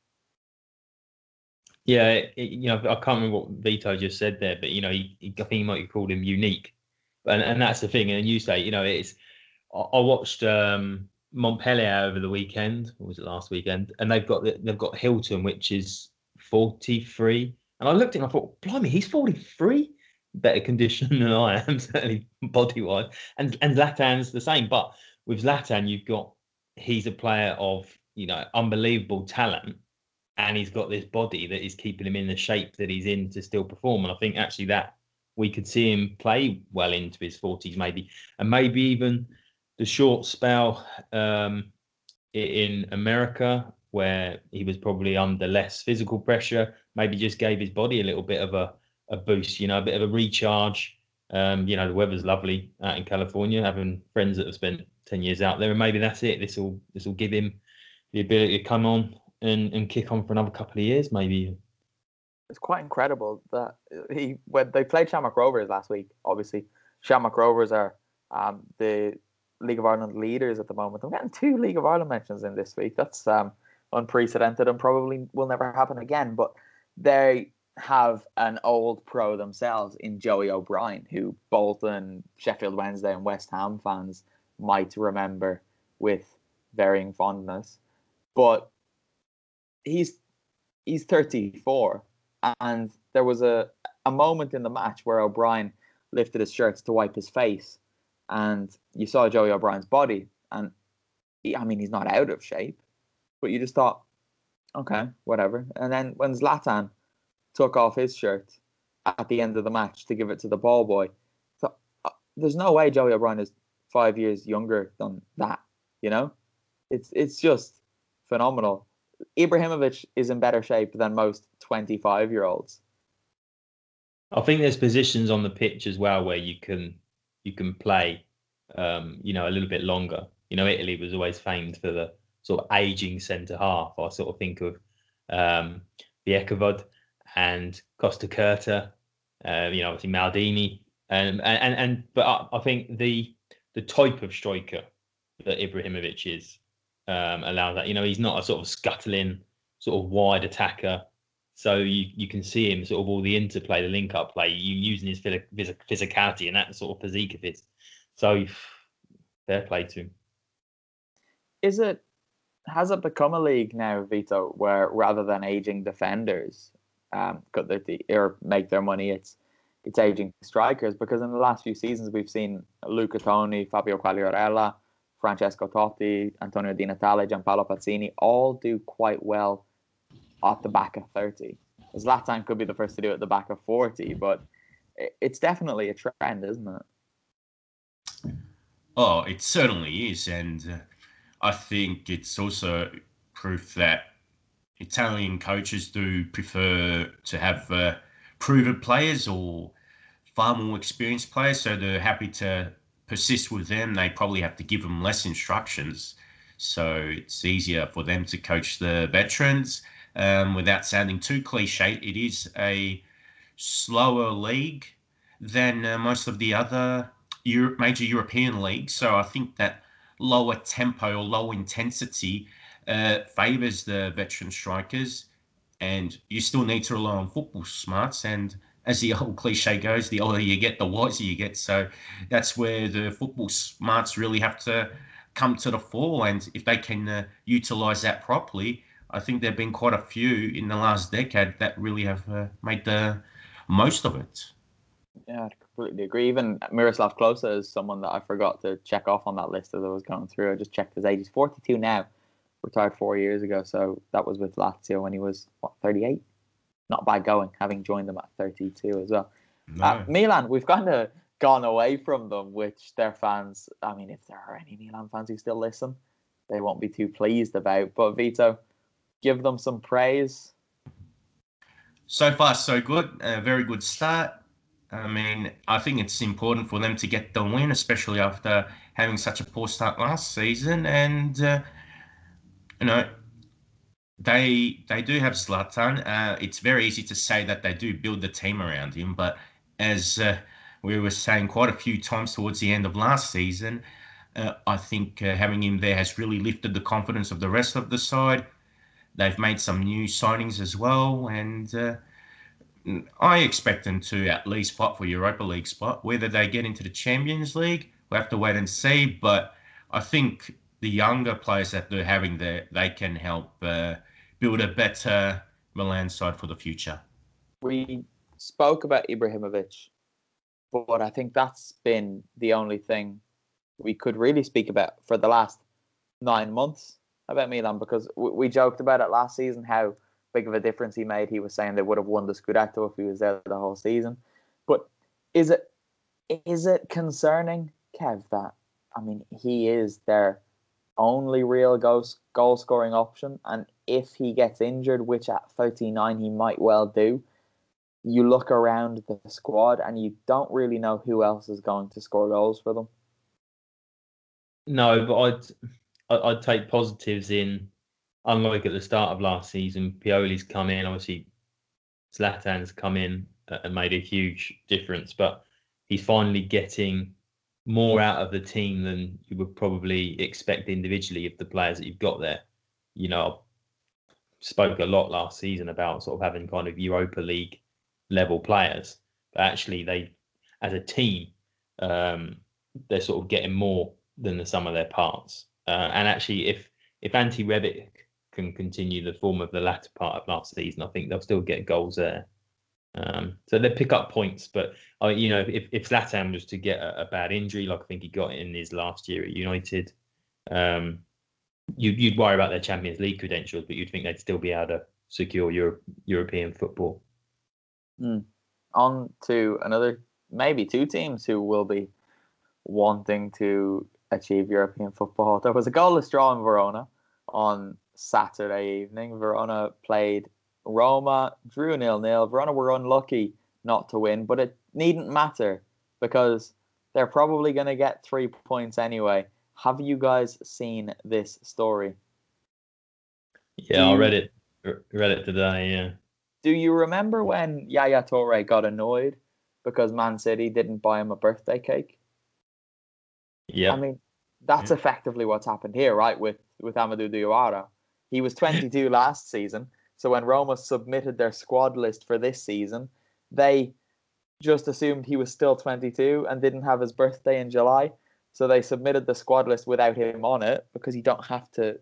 Yeah, it, you know, I can't remember what Vito just said there, but you know, he, he, I think he might have called him unique, and and that's the thing. And you say, you know, it's. I, I watched um, Montpellier over the weekend, or was it last weekend? And they've got they've got Hilton, which is 43. And I looked at him, I thought, blimey, he's 43. Better condition than I am, certainly body wise. And and Zlatan's the same. But with Latan, you've got he's a player of, you know, unbelievable talent. And he's got this body that is keeping him in the shape that he's in to still perform. And I think actually that we could see him play well into his 40s, maybe, and maybe even the short spell um, in America where he was probably under less physical pressure, maybe just gave his body a little bit of a, a boost, you know, a bit of a recharge. Um, you know, the weather's lovely out in California, having friends that have spent 10 years out there, and maybe that's it. This will this will give him the ability to come on and, and kick on for another couple of years, maybe. It's quite incredible that he when they played Shamrock Rovers last week. Obviously, Shamrock Rovers are um, the League of Ireland leaders at the moment. I'm getting two League of Ireland mentions in this week. That's um, unprecedented and probably will never happen again. But they have an old pro themselves in Joey O'Brien, who Bolton, Sheffield Wednesday, and West Ham fans might remember with varying fondness. But he's he's 34, and there was a, a moment in the match where O'Brien lifted his shirts to wipe his face, and you saw Joey O'Brien's body, and he, I mean he's not out of shape, but you just thought, okay, whatever. And then when Zlatan took off his shirt at the end of the match to give it to the ball boy, so uh, there's no way Joey O'Brien is five years younger than that. You know, it's it's just phenomenal. Ibrahimovic is in better shape than most 25 year olds. I think there's positions on the pitch as well where you can you can play, um, you know, a little bit longer. You know, Italy was always famed for the sort of aging centre half. I sort of think of um, Bjecivold and Costacurta, uh, you know, obviously Maldini, and and and but I, I, think the the type of striker that Ibrahimovic is um, allows that. You know, he's not a sort of scuttling, sort of wide attacker. So you, you can see him sort of all the interplay, the link up play, you using his physicality and that sort of physique of his. So fair play to him is it has it become a league now, Vito, where rather than aging defenders, um, cut their or make their money, it's it's aging strikers because in the last few seasons we've seen Luca Toni, Fabio Quagliarella, Francesco Totti, Antonio Di Natale, Gianpaolo Pazzini all do quite well at the back of 30. Zlatan could be the first to do it at the back of 40, but it's definitely a trend, isn't it? Oh, it certainly is. And uh, I think it's also proof that Italian coaches do prefer to have uh, proven players or far more experienced players. So they're happy to persist with them. They probably have to give them less instructions. So it's easier for them to coach the veterans um, without sounding too cliche. It is a slower league than uh, most of the other Euro- major European leagues. So I think that lower tempo or low intensity uh, favors the veteran strikers. And you still need to rely on football smarts. And as the old cliche goes, the older you get, the wiser you get. So that's where the football smarts really have to come to the fore. And if they can uh, utilize that properly, I think there have been quite a few in the last decade that really have uh, made the most of it. Yeah, completely agree. Even Miroslav Klose is someone that I forgot to check off on that list as I was going through. I just checked his age. He's 42 now, retired four years ago. So that was with Lazio when he was, what, 38? Not bad going, having joined them at 32 as well. No. Uh, Milan, we've kind of gone away from them, which their fans, I mean, if there are any Milan fans who still listen, they won't be too pleased about. But Vito, give them some praise. So far, so good. A very good start. I mean, I think it's important for them to get the win, especially after having such a poor start last season. And uh, you know, they they do have Zlatan. Uh, it's very easy to say that they do build the team around him, but as uh, we were saying quite a few times towards the end of last season, uh, I think uh, having him there has really lifted the confidence of the rest of the side. They've made some new signings as well, and uh, I expect them to at least fight for Europa League spot. Whether they get into the Champions League, we'll have to wait and see. But I think the younger players that they're having there, they can help uh, build a better Milan side for the future. We spoke about Ibrahimovic, but I think that's been the only thing we could really speak about for the last nine months about Milan because we joked about it last season how big of a difference he made. He was saying they would have won the Scudetto if he was there the whole season. But is it is it concerning, Kev, that I mean he is their only real goal goal scoring option, and if he gets injured, which at 39 he might well do, you look around the squad and you don't really know who else is going to score goals for them. No, but I'd I'd take positives in unlike at the start of last season, Pioli's come in. Obviously, Zlatan's come in and made a huge difference, but he's finally getting more out of the team than you would probably expect individually of the players that you've got there. You know, I spoke a lot last season about sort of having kind of Europa League level players, but actually they, as a team, um, they're sort of getting more than the sum of their parts. Uh, and actually, if if Ante Rebic can continue the form of the latter part of last season, I think they'll still get goals there. Um, so they pick up points, but uh, you know, if if Zlatan was to get a, a, bad injury, like I think he got in his last year at United, um, you, you'd worry about their Champions League credentials, but you'd think they'd still be able to secure Euro- European football. Mm. On to another, maybe two teams who will be wanting to achieve European football. There was a goalless draw in Verona on Saturday evening. Verona played Roma, drew nil nil. Verona were unlucky not to win, but it needn't matter because they're probably going to get three points anyway. Have you guys seen this story? Yeah, I read it. Read it today. Yeah. Do you remember when Yaya Toure got annoyed because Man City didn't buy him a birthday cake? Yeah. I mean, that's yeah. effectively what's happened here, right? With with Amadou Diawara. He was 22 last season. So when Roma submitted their squad list for this season, they just assumed he was still 22 and didn't have his birthday in July. So they submitted the squad list without him on it because you don't have to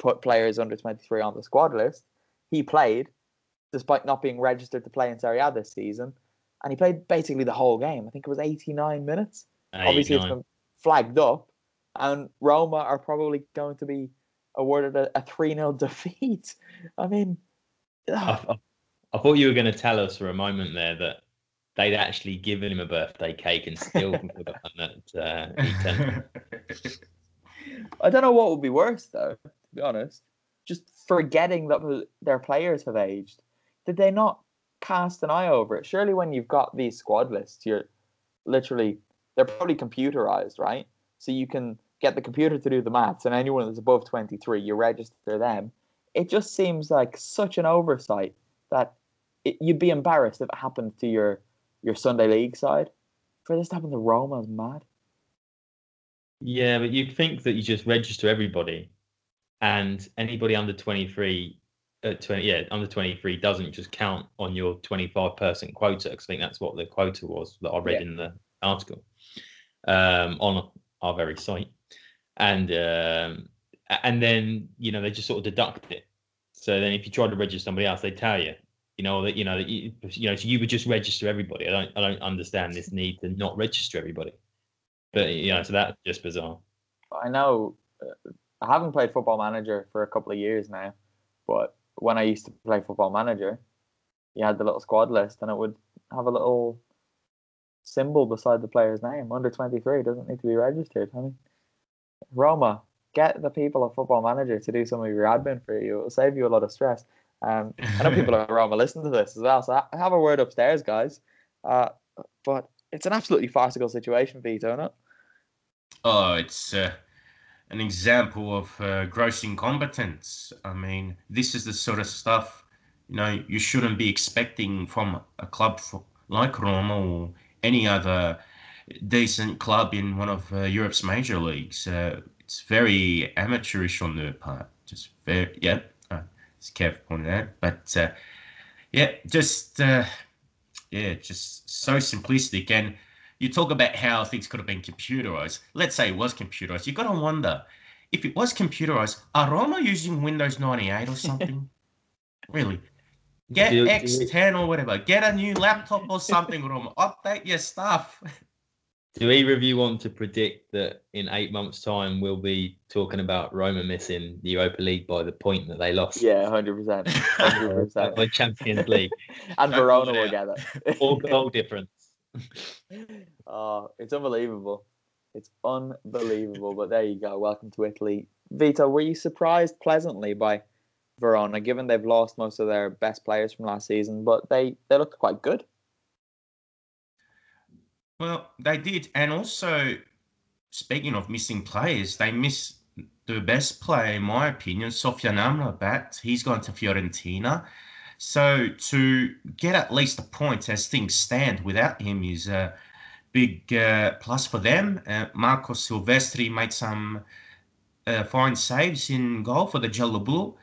put players under 23 on the squad list. He played despite not being registered to play in Serie A this season. And he played basically the whole game. I think it was 89 minutes. 89. Obviously, it's been flagged up. And Roma are probably going to be awarded a, 3 0 defeat. I mean, I, I, thought you were going to tell us for a moment there that they'd actually given him a birthday cake and still forgotten that uh, I don't know what would be worse, though, to be honest. Just forgetting that their players have aged. Did they not cast an eye over it? Surely, when you've got these squad lists, you're literally, they're probably computerized, right? So you can get the computer to do the maths, and anyone that's above 23, you register them. It just seems like such an oversight that it, you'd be embarrassed if it happened to your your Sunday league side. For this to happen to Roma is mad. Yeah, but you'd think that you just register everybody, and anybody under 23, uh, 20, yeah, under 23 doesn't just count on your 25 person quota. Because I think that's what the quota was that I read yeah. in the article um, on our very site, and um, and then you know they just sort of deduct it. So then if you try to register somebody else, they tell you, you know that you know that you, you know so you would just register everybody. I don't I don't understand this need to not register everybody. But you know, so that's just bizarre. I know. Uh, I haven't played Football Manager for a couple of years now, but when I used to play Football Manager, you had the little squad list, and it would have a little symbol beside the player's name. Under twenty three doesn't need to be registered. I mean, Roma, get the people of Football Manager to do some of your admin for you. It will save you a lot of stress. Um, I know people at Roma listen to this as well, so I have a word upstairs, guys. Uh, but it's an absolutely farcical situation, Vito, not it? Oh, it's uh, an example of uh, gross incompetence. I mean, this is the sort of stuff you know you shouldn't be expecting from a club for, like Roma or any other decent club in one of uh, Europe's major leagues. Uh, it's very amateurish on their part. Just very, yeah, uh, as Kev pointed out. But uh, yeah, just uh, yeah, just so simplistic. And you talk about how things could have been computerized. Let's say it was computerized. You've got to wonder if it was computerized. Are Roma using Windows 98 or something? really? Get X10 or whatever. Get a new laptop or something, Roma. Update your stuff. Do either of you want to predict that in eight months' time we'll be talking about Roma missing the Europa League by the point that they lost? Yeah, hundred percent, hundred percent. By Champions League, and Verona will get it. All goal difference. oh, it's unbelievable. It's unbelievable. But there you go. Welcome to Italy, Vito. Were you surprised pleasantly by Verona, given they've lost most of their best players from last season, but they they looked quite good. Well, they did, and also speaking of missing players, they miss the best player, in my opinion, Sofyan Amrabat. He's gone to Fiorentina. So to get at least a point as things stand without him is a big uh, plus for them. Uh, Marco Silvestri made some uh, fine saves in goal for the Gialloblu,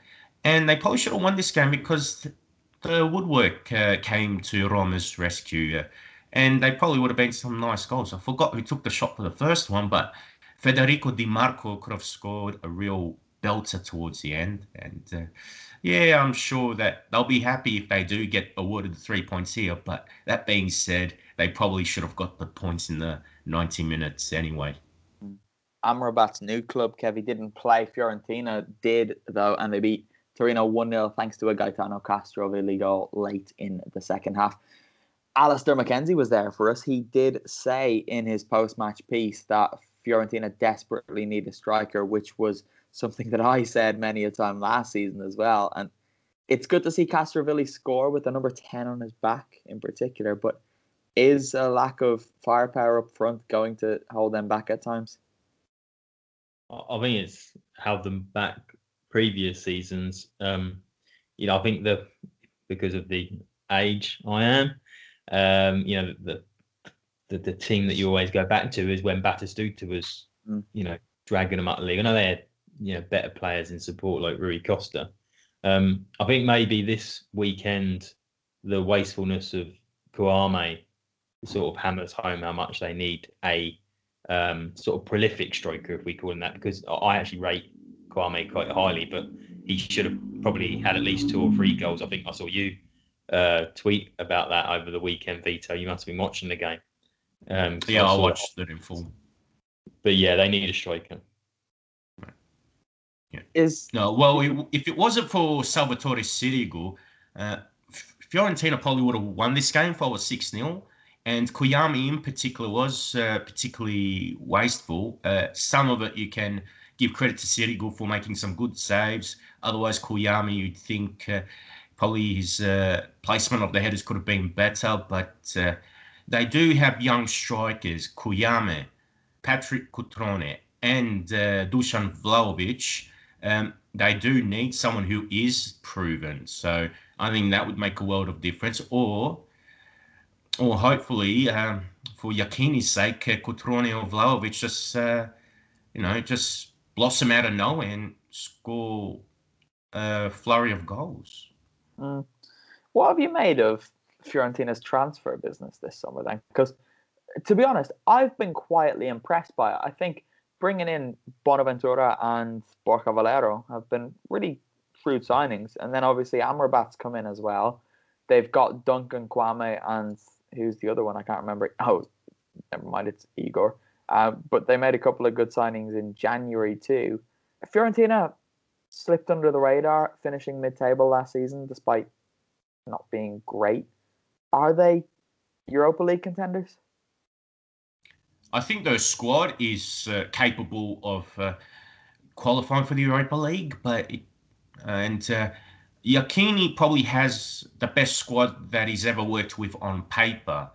and they probably should have won this game because the woodwork uh, came to Roma's rescue. And they probably would have been some nice goals. I forgot who took the shot for the first one, but Federico Di Marco could have scored a real belter towards the end. And uh, yeah, I'm sure that they'll be happy if they do get awarded the three points here. But that being said, they probably should have got the points in the 90 minutes anyway. Amrabat's new club, Kevin, didn't play. Fiorentina did, though, and they beat Torino 1 0 thanks to a Gaetano Castrovilli goal late in the second half. Alistair McKenzie was there for us. He did say in his post match piece that Fiorentina desperately need a striker, which was something that I said many a time last season as well. And it's good to see Castrovilli score with the number 10 on his back in particular, but is a lack of firepower up front going to hold them back at times? I think it's held them back previous seasons. Um, you know, I think the because of the age I am, um, you know, the, the, the team that you always go back to is when Batistuta was, mm. you know, dragging them up the league. I know they had, you know, better players in support like Rui Costa. Um, I think maybe this weekend the wastefulness of Kouamé sort of hammers home how much they need a um, sort of prolific striker, if we call him that, because I actually rate Kouamé quite highly, but he should have probably had at least two or three goals. I think I saw you uh, tweet about that over the weekend, Vito. You must have been watching the game. Um, yeah, I, I watched it in full. But yeah, they need a striker. Yeah. Is no well, if it wasn't for Salvatore Sirigu, uh, Fiorentina probably would have won this game for six 0 and Kouamé in particular was uh, particularly wasteful. Uh, some of it you can give credit to Sirigu for making some good saves. Otherwise, Kouamé, you'd think uh, probably his uh, placement of the headers could have been better. But uh, they do have young strikers, Kouamé, Patrick Cutrone, and uh, Dusan Vlahovic. Um, they do need someone who is proven. So I think that would make a world of difference. Or or hopefully um, for Iachini's sake, uh, Cutrone or Vlahovic just, uh, you know, just blossom out of nowhere and score a flurry of goals. Mm. What have you made of Fiorentina's transfer business this summer then? Because to be honest, I've been quietly impressed by it. I think bringing in Bonaventura and Borja Valero have been really fruit signings. And then obviously Amrabat's come in as well. They've got Duncan Kouamé and who's the other one? I can't remember. Oh, never mind. It's Igor. Uh, but they made a couple of good signings in January too. Fiorentina slipped under the radar, finishing mid-table last season despite not being great. Are they Europa League contenders? I think their squad is uh, capable of uh, qualifying for the Europa League, but it, and uh, probably has the best squad that he's ever worked with on paper.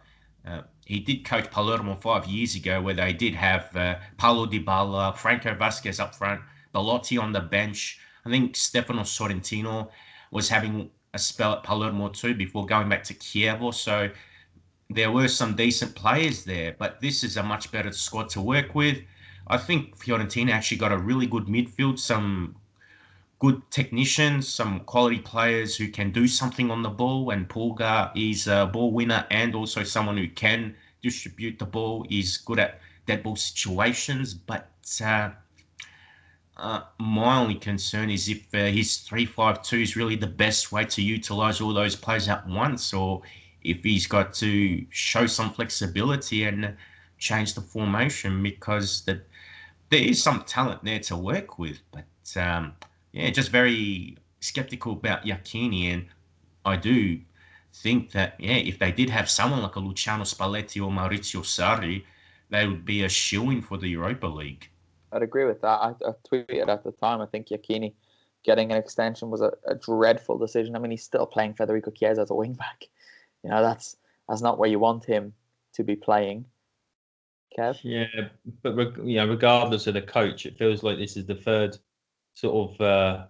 Uh, he did coach Palermo five years ago, where they did have uh, Paulo Dybala, Franco Vázquez up front, Belotti on the bench. I think Stefano Sorrentino was having a spell at Palermo too before going back to Chievo. So there were some decent players there, but this is a much better squad to work with. I think Fiorentina actually got a really good midfield, some good technicians, some quality players who can do something on the ball. And Pulgar is a ball winner and also someone who can distribute the ball. is good at dead ball situations. But uh, uh, my only concern is if uh, his 3-5-2 is really the best way to utilize all those players at once, or if he's got to show some flexibility and change the formation because the, there is some talent there to work with. But um, yeah, just very skeptical about Iachini. And I do think that, yeah, if they did have someone like a Luciano Spalletti or Maurizio Sarri, they would be a shoo in for the Europa League. I'd agree with that. I, I tweeted at the time, I think Iachini getting an extension was a, a, dreadful decision. I mean, he's still playing Federico Chiesa as a wingback. You know, that's that's not where you want him to be playing. Kev? Yeah, but yeah, regardless of the coach, it feels like this is the third sort of uh,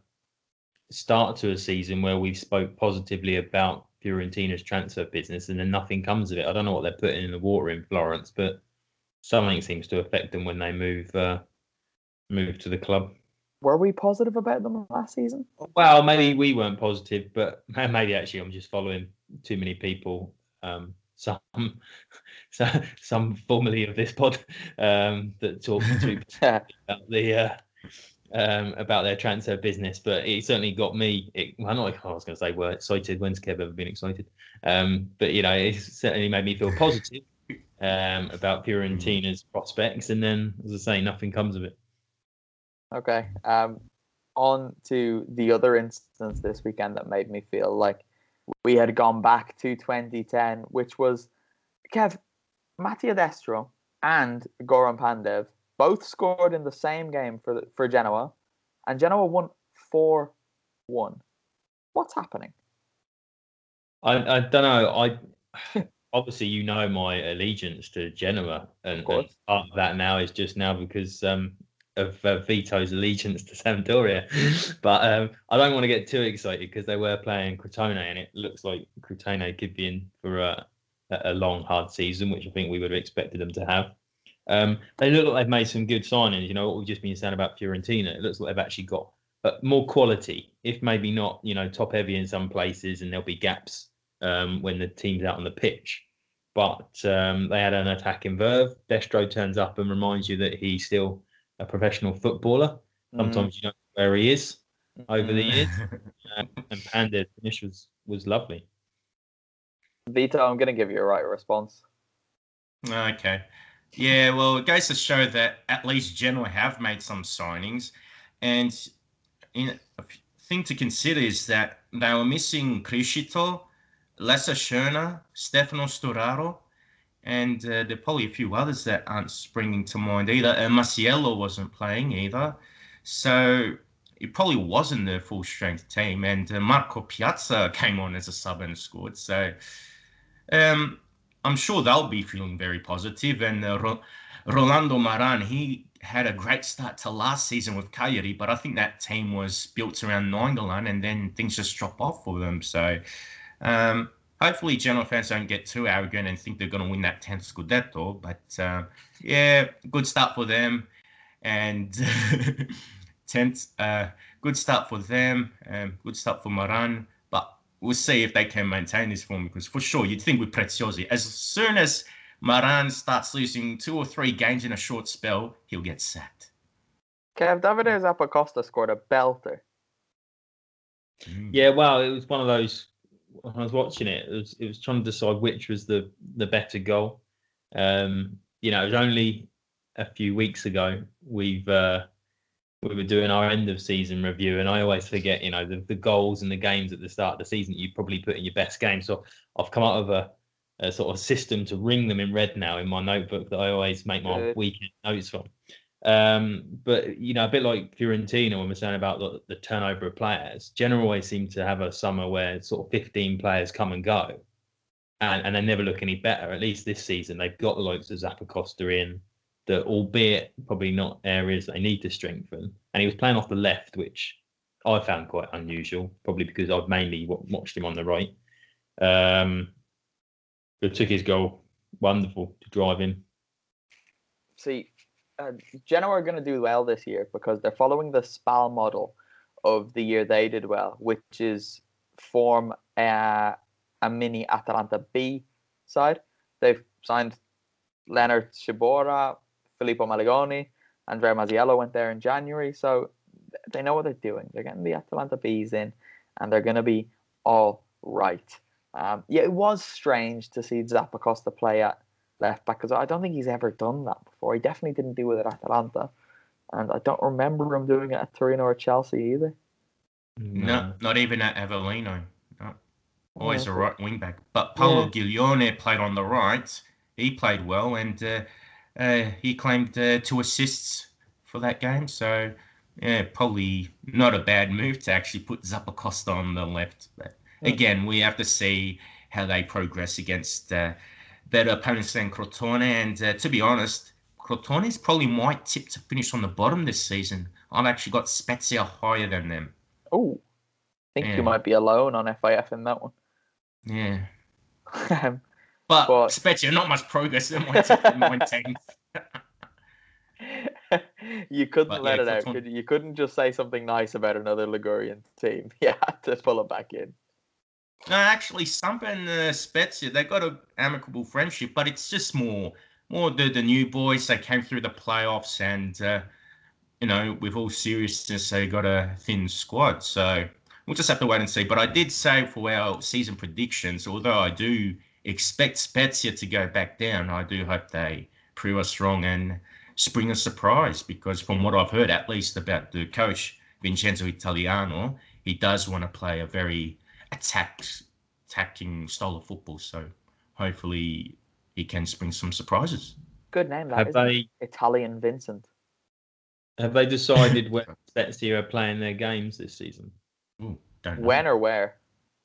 start to a season where we've spoke positively about Fiorentina's transfer business and then nothing comes of it. I don't know what they're putting in the water in Florence, but something seems to affect them when they move uh, move to the club. Were we positive about them last season? Well, maybe we weren't positive, but maybe actually I'm just following too many people. Um, some some formerly of this pod um, that talk to about the uh, um, about their transfer business, but it certainly got me. It, well, not like I was going to say, we're excited. When's Kev ever been excited? Um, but you know, it certainly made me feel positive um, about Fiorentina's prospects, and then, as I say, nothing comes of it. Okay. Um, on to the other instance this weekend that made me feel like we had gone back to 2010, which was Kev, Mattia Destro and Goran Pandev both scored in the same game for the, for Genoa, and Genoa won four one. What's happening? I I don't know. I obviously you know my allegiance to Genoa, and, and part of that now is just now because um, of uh, Vito's allegiance to Sampdoria. but um, I don't want to get too excited because they were playing Crotone, and it looks like Crotone could be in for a, a long, hard season, which I think we would have expected them to have. Um, they look like they've made some good signings. You know what we've just been saying about Fiorentina. It looks like they've actually got uh, more quality, if maybe not, you know, top heavy in some places, and there'll be gaps um, when the team's out on the pitch. but um, they had an attacking verve. Destro turns up and reminds you that he still a professional footballer. Sometimes you don't know where he is over the years. Uh, and Pandev's finish was, was lovely. Vito, I'm going to give you a right response. Okay. Yeah, well, it goes to show that at least Genoa have made some signings. And in, a thing to consider is that they were missing Criscito, Lasse Schöne, Stefano Sturaro, and uh, there are probably a few others that aren't springing to mind either. And Masiello wasn't playing either. So it probably wasn't the full strength team. And uh, Marko Pjaca came on as a sub and scored. So um, I'm sure they'll be feeling very positive. And uh, Ro- Rolando Maran, he had a great start to last season with Cagliari, but I think that team was built around Nainggolan and then things just drop off for them. So um, hopefully Genoa fans don't get too arrogant and think they're going to win that 10th Scudetto. But uh, yeah, good start for them. And 10th, uh, good start for them. Um, good start for Maran. But we'll see if they can maintain this form because for sure you'd think with Preziosi, as soon as Maran starts losing two or three games in a short spell, he'll get sacked. Kev, Davide Zappacosta scored a belter. Yeah, well, it was one of those. When I was watching it, it was it was trying to decide which was the the better goal. Um, you know, it was only a few weeks ago we've uh, we were doing our end of season review, and I always forget, you know, the, the goals and the games at the start of the season you probably put in your best game. So I've come out of a, a sort of system to ring them in red now in my notebook that I always make my Good. weekend notes from. Um, but you know, a bit like Fiorentina when we're saying about the, the turnover of players, Genoa always seem to have a summer where sort of 15 players come and go, and, and they never look any better. At least this season, they've got the likes of Zappacosta in, that albeit probably not areas they need to strengthen. And he was playing off the left, which I found quite unusual, probably because I've mainly watched him on the right. Um, but took his goal, wonderful to drive in. See, uh, Genoa are going to do well this year because they're following the SPAL model of the year they did well, which is form a, mini Atalanta B side. They've signed Lennart Czyborra, Filippo Melegoni, Andrea Masiello went there in January, so they know what they're doing. They're getting the Atalanta Bs in, and they're going to be all right. Um, yeah, it was strange to see Zappacosta play at left back because I don't think he's ever done that before. He definitely didn't do it at Atalanta, and I don't remember him doing it at Torino or Chelsea either. No, not even at Avellino. No. Always a okay. right wing back. But Paolo Yeah. Ghiglione played on the right. He played well and uh, uh, he claimed uh, two assists for that game. So, yeah, probably not a bad move to actually put Zappacosta on the left. But again, we have to see how they progress against uh, better opponents than Crotone. And uh, to be honest, Crotone is probably my tip to finish on the bottom this season. I've actually got Spezia higher than them. Oh, I think Yeah. you might be alone on FIF in that one. Yeah. Um, But, But- Spezia, not much progress in my, t- my team. you couldn't But let yeah, it out, could you? You couldn't just say something nice about another Ligurian team. You had to pull it back in. No, actually, Sampa and uh, Spezia, they got a amicable friendship, but it's just more, more the, the new boys. They came through the playoffs, and uh, you know, with all seriousness, they got a thin squad. So we'll just have to wait and see. But I did say for our season predictions, although I do expect Spezia to go back down, I do hope they prove us wrong and spring a surprise. Because from what I've heard, at least about the coach Vincenzo Italiano, he does want to play a very attack attacking style of football. So hopefully he can spring some surprises. Good name, that Have isn't it? they Italian Vincent. have they decided when Spezia are playing their games this season? Ooh, don't know. When or where?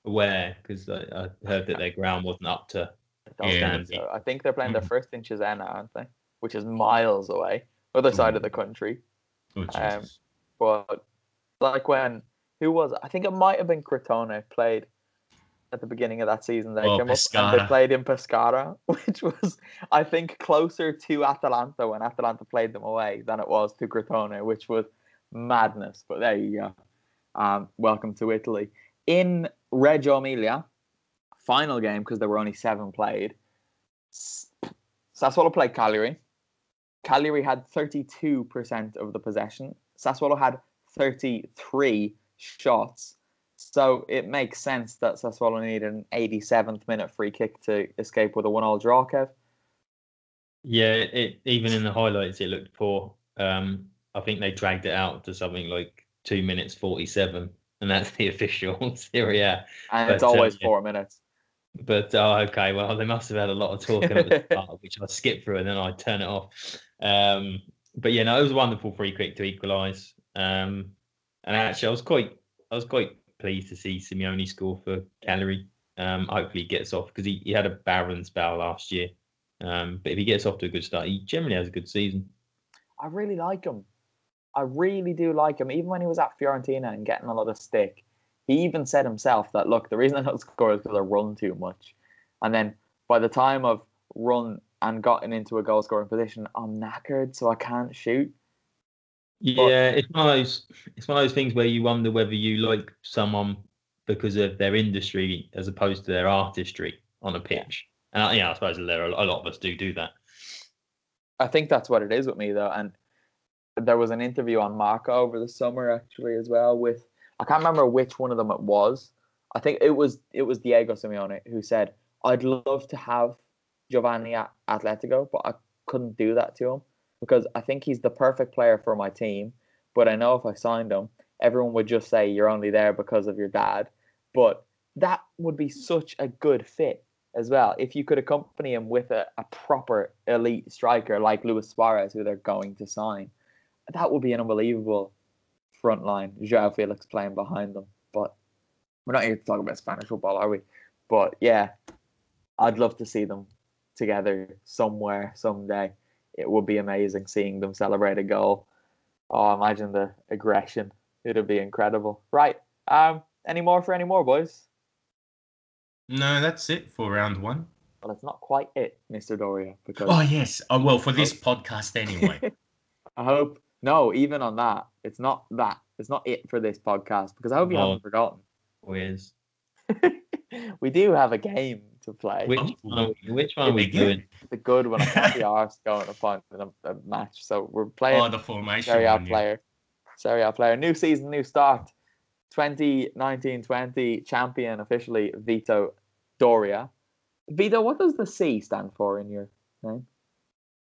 Where? Because I, I heard that their ground wasn't up to I don't Yeah, think so. I think they're playing their Mhm. first in Cesena, aren't they? Which is miles away, other side of the country. Oh, Um, But like when who was it? I think it might have been Crotone played at the beginning of that season. They Oh, came up and they played in Pescara, which was I think closer to Atalanta when Atalanta played them away than it was to Crotone, which was madness. But there you go. Um, welcome to Italy. In Reggio Emilia, final game because there were only seven played. Sassuolo played Cagliari. Cagliari had 32% of the possession. Sassuolo had 33 shots. So it makes sense that Sassuolo needed an 87th minute free kick to escape with a one-all draw, Kev. Yeah, it even in the highlights it looked poor. Um, I think they dragged it out to something like two minutes forty-seven, and that's the official Serie A. And But, it's uh, always yeah. four minutes. But oh, okay, well they must have had a lot of talking at the start, which I skip through and then I turn it off. Um, but yeah, no, it was a wonderful free kick to equalise. Um, and actually, I was quite, I was quite pleased to see Simeone score for Cagliari. Um, hopefully, he gets off because he, he had a barren spell last year. Um, but if he gets off to a good start, he generally has a good season. I really like him. I really do like him. Even when he was at Fiorentina and getting a lot of stick, he even said himself that look, the reason I don't score is because I run too much. And then by the time I've run and gotten into a goal scoring position, I'm knackered, so I can't shoot. Yeah, it's one of those. It's one of those things where you wonder whether you like someone because of their industry as opposed to their artistry on a pitch. And I, yeah, I suppose there are a lot of us do do that. I think that's what it is with me though. And there was an interview on Marca over the summer actually as well with I can't remember which one of them it was. I think it was it was Diego Simeone who said, I'd love to have Giovanni at Atletico, but I couldn't do that to him because I think he's the perfect player for my team. But I know if I signed him, everyone would just say you're only there because of your dad. But that would be such a good fit as well. If you could accompany him with a, a proper elite striker like Luis Suarez, who they're going to sign, that would be an unbelievable front line. Joao Felix playing behind them. But we're not here to talk about Spanish football, are we? But yeah, I'd love to see them together somewhere someday. It would be amazing seeing them celebrate a goal. Oh, imagine the aggression. It'd be incredible. Right. Um, any more for any more, boys? No, that's it for round one. Well, it's not quite it, Mr. Doria, because Oh yes. Oh well, for this podcast anyway. I hope no, even on that, it's not that. It's not it for this podcast because I hope you Oh. haven't forgotten. Whiz. We do have a game to play. Which one? Are we, which one are we doing? the good one. I can't be arsed going to find a, a match. So we're playing Oh, the formation Serie A player. Serie A player. New season, new start. 2019-20 champion officially Vito Doria. Vito, what does the C stand for in your name?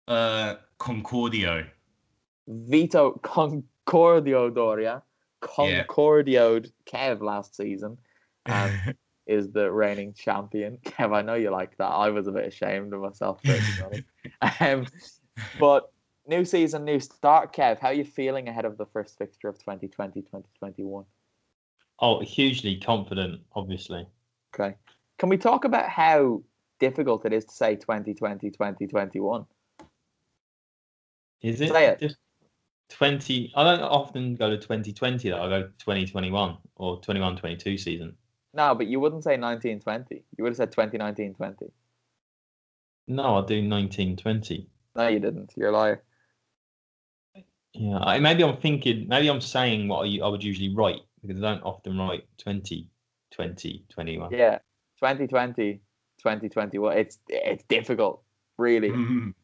Uh, Concordio. Vito Concordio Doria. Yeah. Concordioed Kev last season. And is the reigning champion. Kev, I know you like that. I was a bit ashamed of myself. um, but new season, new start. Kev, how are you feeling ahead of the first fixture of 2020-2021? Oh, hugely confident, obviously. Okay. Can we talk about how difficult it is to say 2020, 2021? Is it Say it. just twenty? I don't often go to twenty twenty. Though I go twenty twenty one or 21-22 season. No, but you wouldn't say 1920. You would have said 2019-20. No, I do nineteen twenty. No, you didn't. You're a liar. Yeah, I, maybe I'm thinking. Maybe I'm saying what I, I would usually write because I don't often write 20, 20, 21. Yeah. 2020, 2021. It's it's difficult. Really. Mhm.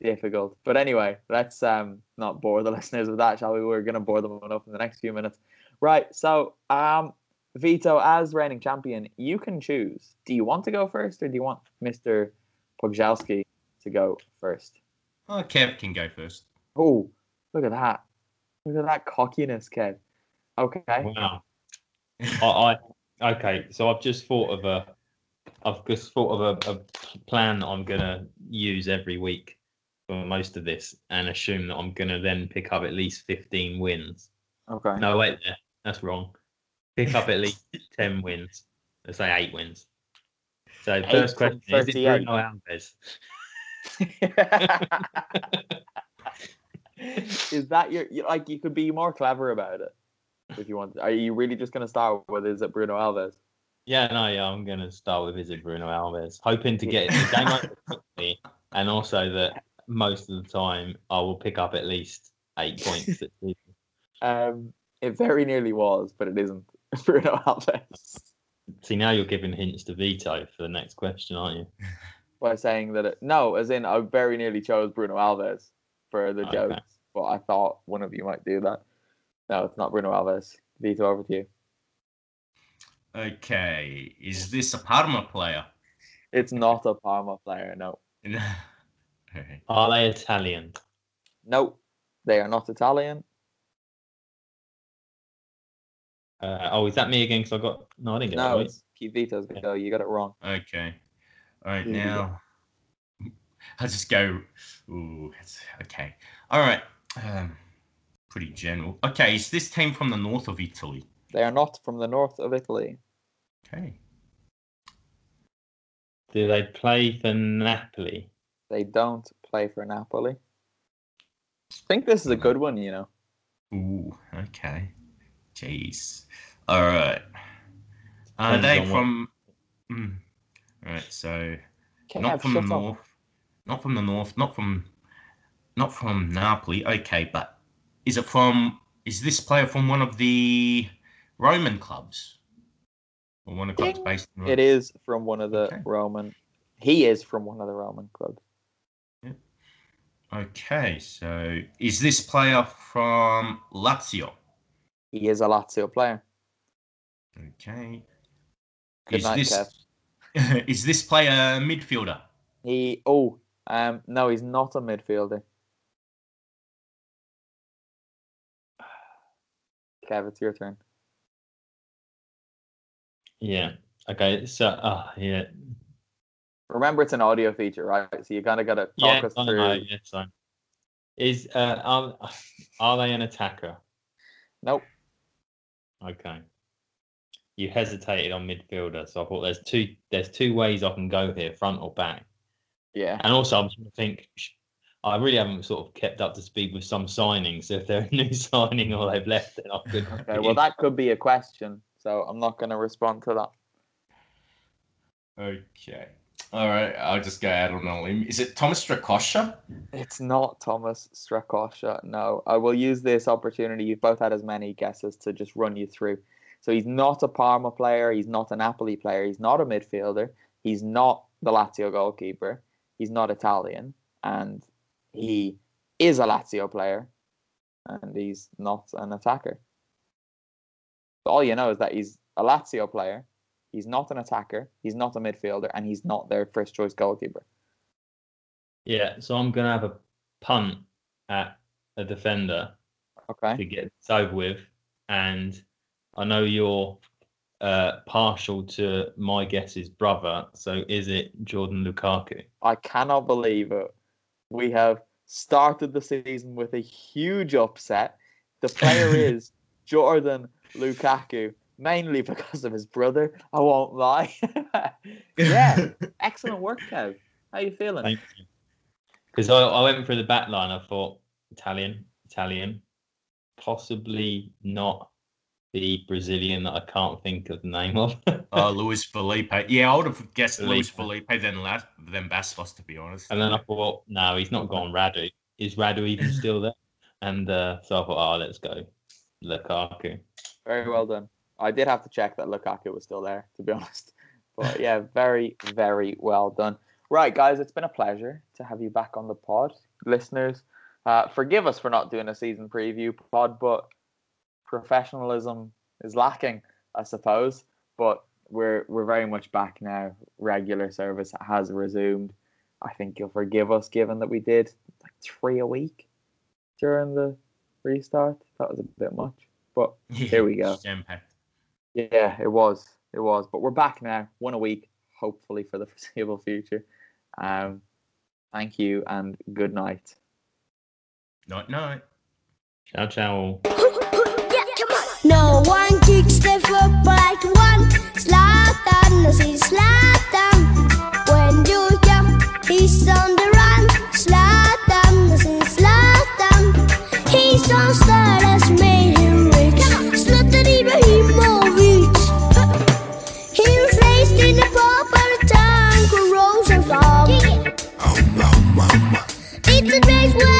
difficult. But anyway, let's um not bore the listeners with that, shall we? We're gonna bore them enough in the next few minutes. Right. So um Vito, as reigning champion, you can choose. Do you want to go first or do you want Mr. Pogjalski to go first? Oh, Kev can go first. Oh, look at that. Look at that cockiness, Kev. Okay. Wow. I, I okay. So I've just thought of a. I've just thought of a, a plan that I'm gonna use every week for most of this, and assume that I'm gonna then pick up at least 15 wins. Okay. No, wait there. That's wrong. Pick up at least 10 wins. Let's say eight wins. So Eight first question is it Bruno Alves? is that your like you could be more clever about it if you want are you really just going to start with is it bruno alves Yeah, no, yeah, I'm gonna start with is it Bruno Alves, hoping to get the game over quickly, and also that most of the time I will pick up at least eight points. um it very nearly was but it isn't bruno alves See, now you're giving hints to Vito for the next question, aren't you? by saying that it, no, as in I very nearly chose Bruno Alves for the Okay. jokes, but I thought one of you might do that. No, it's not Bruno Alves. Vito, over to you. Okay, is this a Parma player? It's not a Parma player. No, Okay. Are they Italian? no, they are not Italian. Uh, oh, is that me again? Because I got no, I didn't get that No, right. it's Keith Vito's go. You got it wrong. Okay. All right, Here now I'll just go. Ooh, that's okay. All right. Um, pretty general. Okay, is this team from the north of Italy? They are not from the north of Italy. Okay. Do they play for Napoli? They don't play for Napoli. I think this is a good one, you know. Ooh, okay. Jeez. All right. Are they from? Mm. All right, so Kev, not from the shut up. north, not from the north, not from, not from Napoli. Okay, but is it from? Is this player from one of the Roman clubs, or one of clubs Ding. based in? It is from one of the Okay. Roman. He is from one of the Roman clubs. Okay, so is this player from Lazio? He is a Lazio player. Okay. Good is night, this Kev. is this player a midfielder? He oh um no, he's not a midfielder. Kev, it's your turn. Yeah. Okay. So, uh, yeah. Remember, it's an audio feature, right? So you kind of got to talk Yeah. us I through. know. Yes. I. Is uh, are are they an attacker? Nope. Okay. You hesitated on midfielder, so I thought there's two there's two ways I can go here, front or back. Yeah. And also, I'm trying to think. I really haven't sort of kept up to speed with some signings. So if they're a new signing or they've left, then I could. Okay. Well, that could be a question, so I'm not going to respond to that. Okay. All right, I'll just go out on a limb. Is it Thomas Strakosha? It's not Thomas Strakosha. No, I will use this opportunity. You've both had as many guesses to just run you through. So he's not a Parma player. He's not a Napoli player. He's not a midfielder. He's not the Lazio goalkeeper. He's not Italian, and he is a Lazio player, and he's not an attacker. All you know is that he's a Lazio player. He's not an attacker. He's not a midfielder, and he's not their first choice goalkeeper. Yeah. So I'm gonna have a punt at a defender Okay. to get this over with, and I know you're uh, partial to my guess's brother. So is it Jordan Lukaku? I cannot believe it. We have started the season with a huge upset. The player is Jordan Lukaku, mainly because of his brother. I won't lie. yeah, excellent work, Kev. How you feeling? Thank you. Because I, I went through the back line. I thought Italian, Italian, possibly not the Brazilian that I can't think of the name of. Oh, Luis Felipe. Yeah, I would have guessed Luis Felipe. Felipe than La- than Bastos, to be honest. and then I thought, no, he's not gone Radu. Is Radu even still there? And uh, so I thought, oh, let's go Lukaku. Very well done. I did have to check that Lukaku was still there, to be honest. But yeah, very, very well done. Right, guys, it's been a pleasure to have you back on the pod. Listeners, uh, forgive us for not doing a season preview pod, but professionalism is lacking, I suppose. But we're we're very much back now. Regular service has resumed. I think you'll forgive us given that we did like three a week during the restart. That was a bit much. But here we go. Jam-packed. Yeah, it was. It was. But we're back now, one a week, hopefully for the foreseeable future. Um, thank you and good night. Night night. Ciao, ciao. No one kicks the football like one. Zlatan, I see Zlatan. When you're young, he's on It's a place where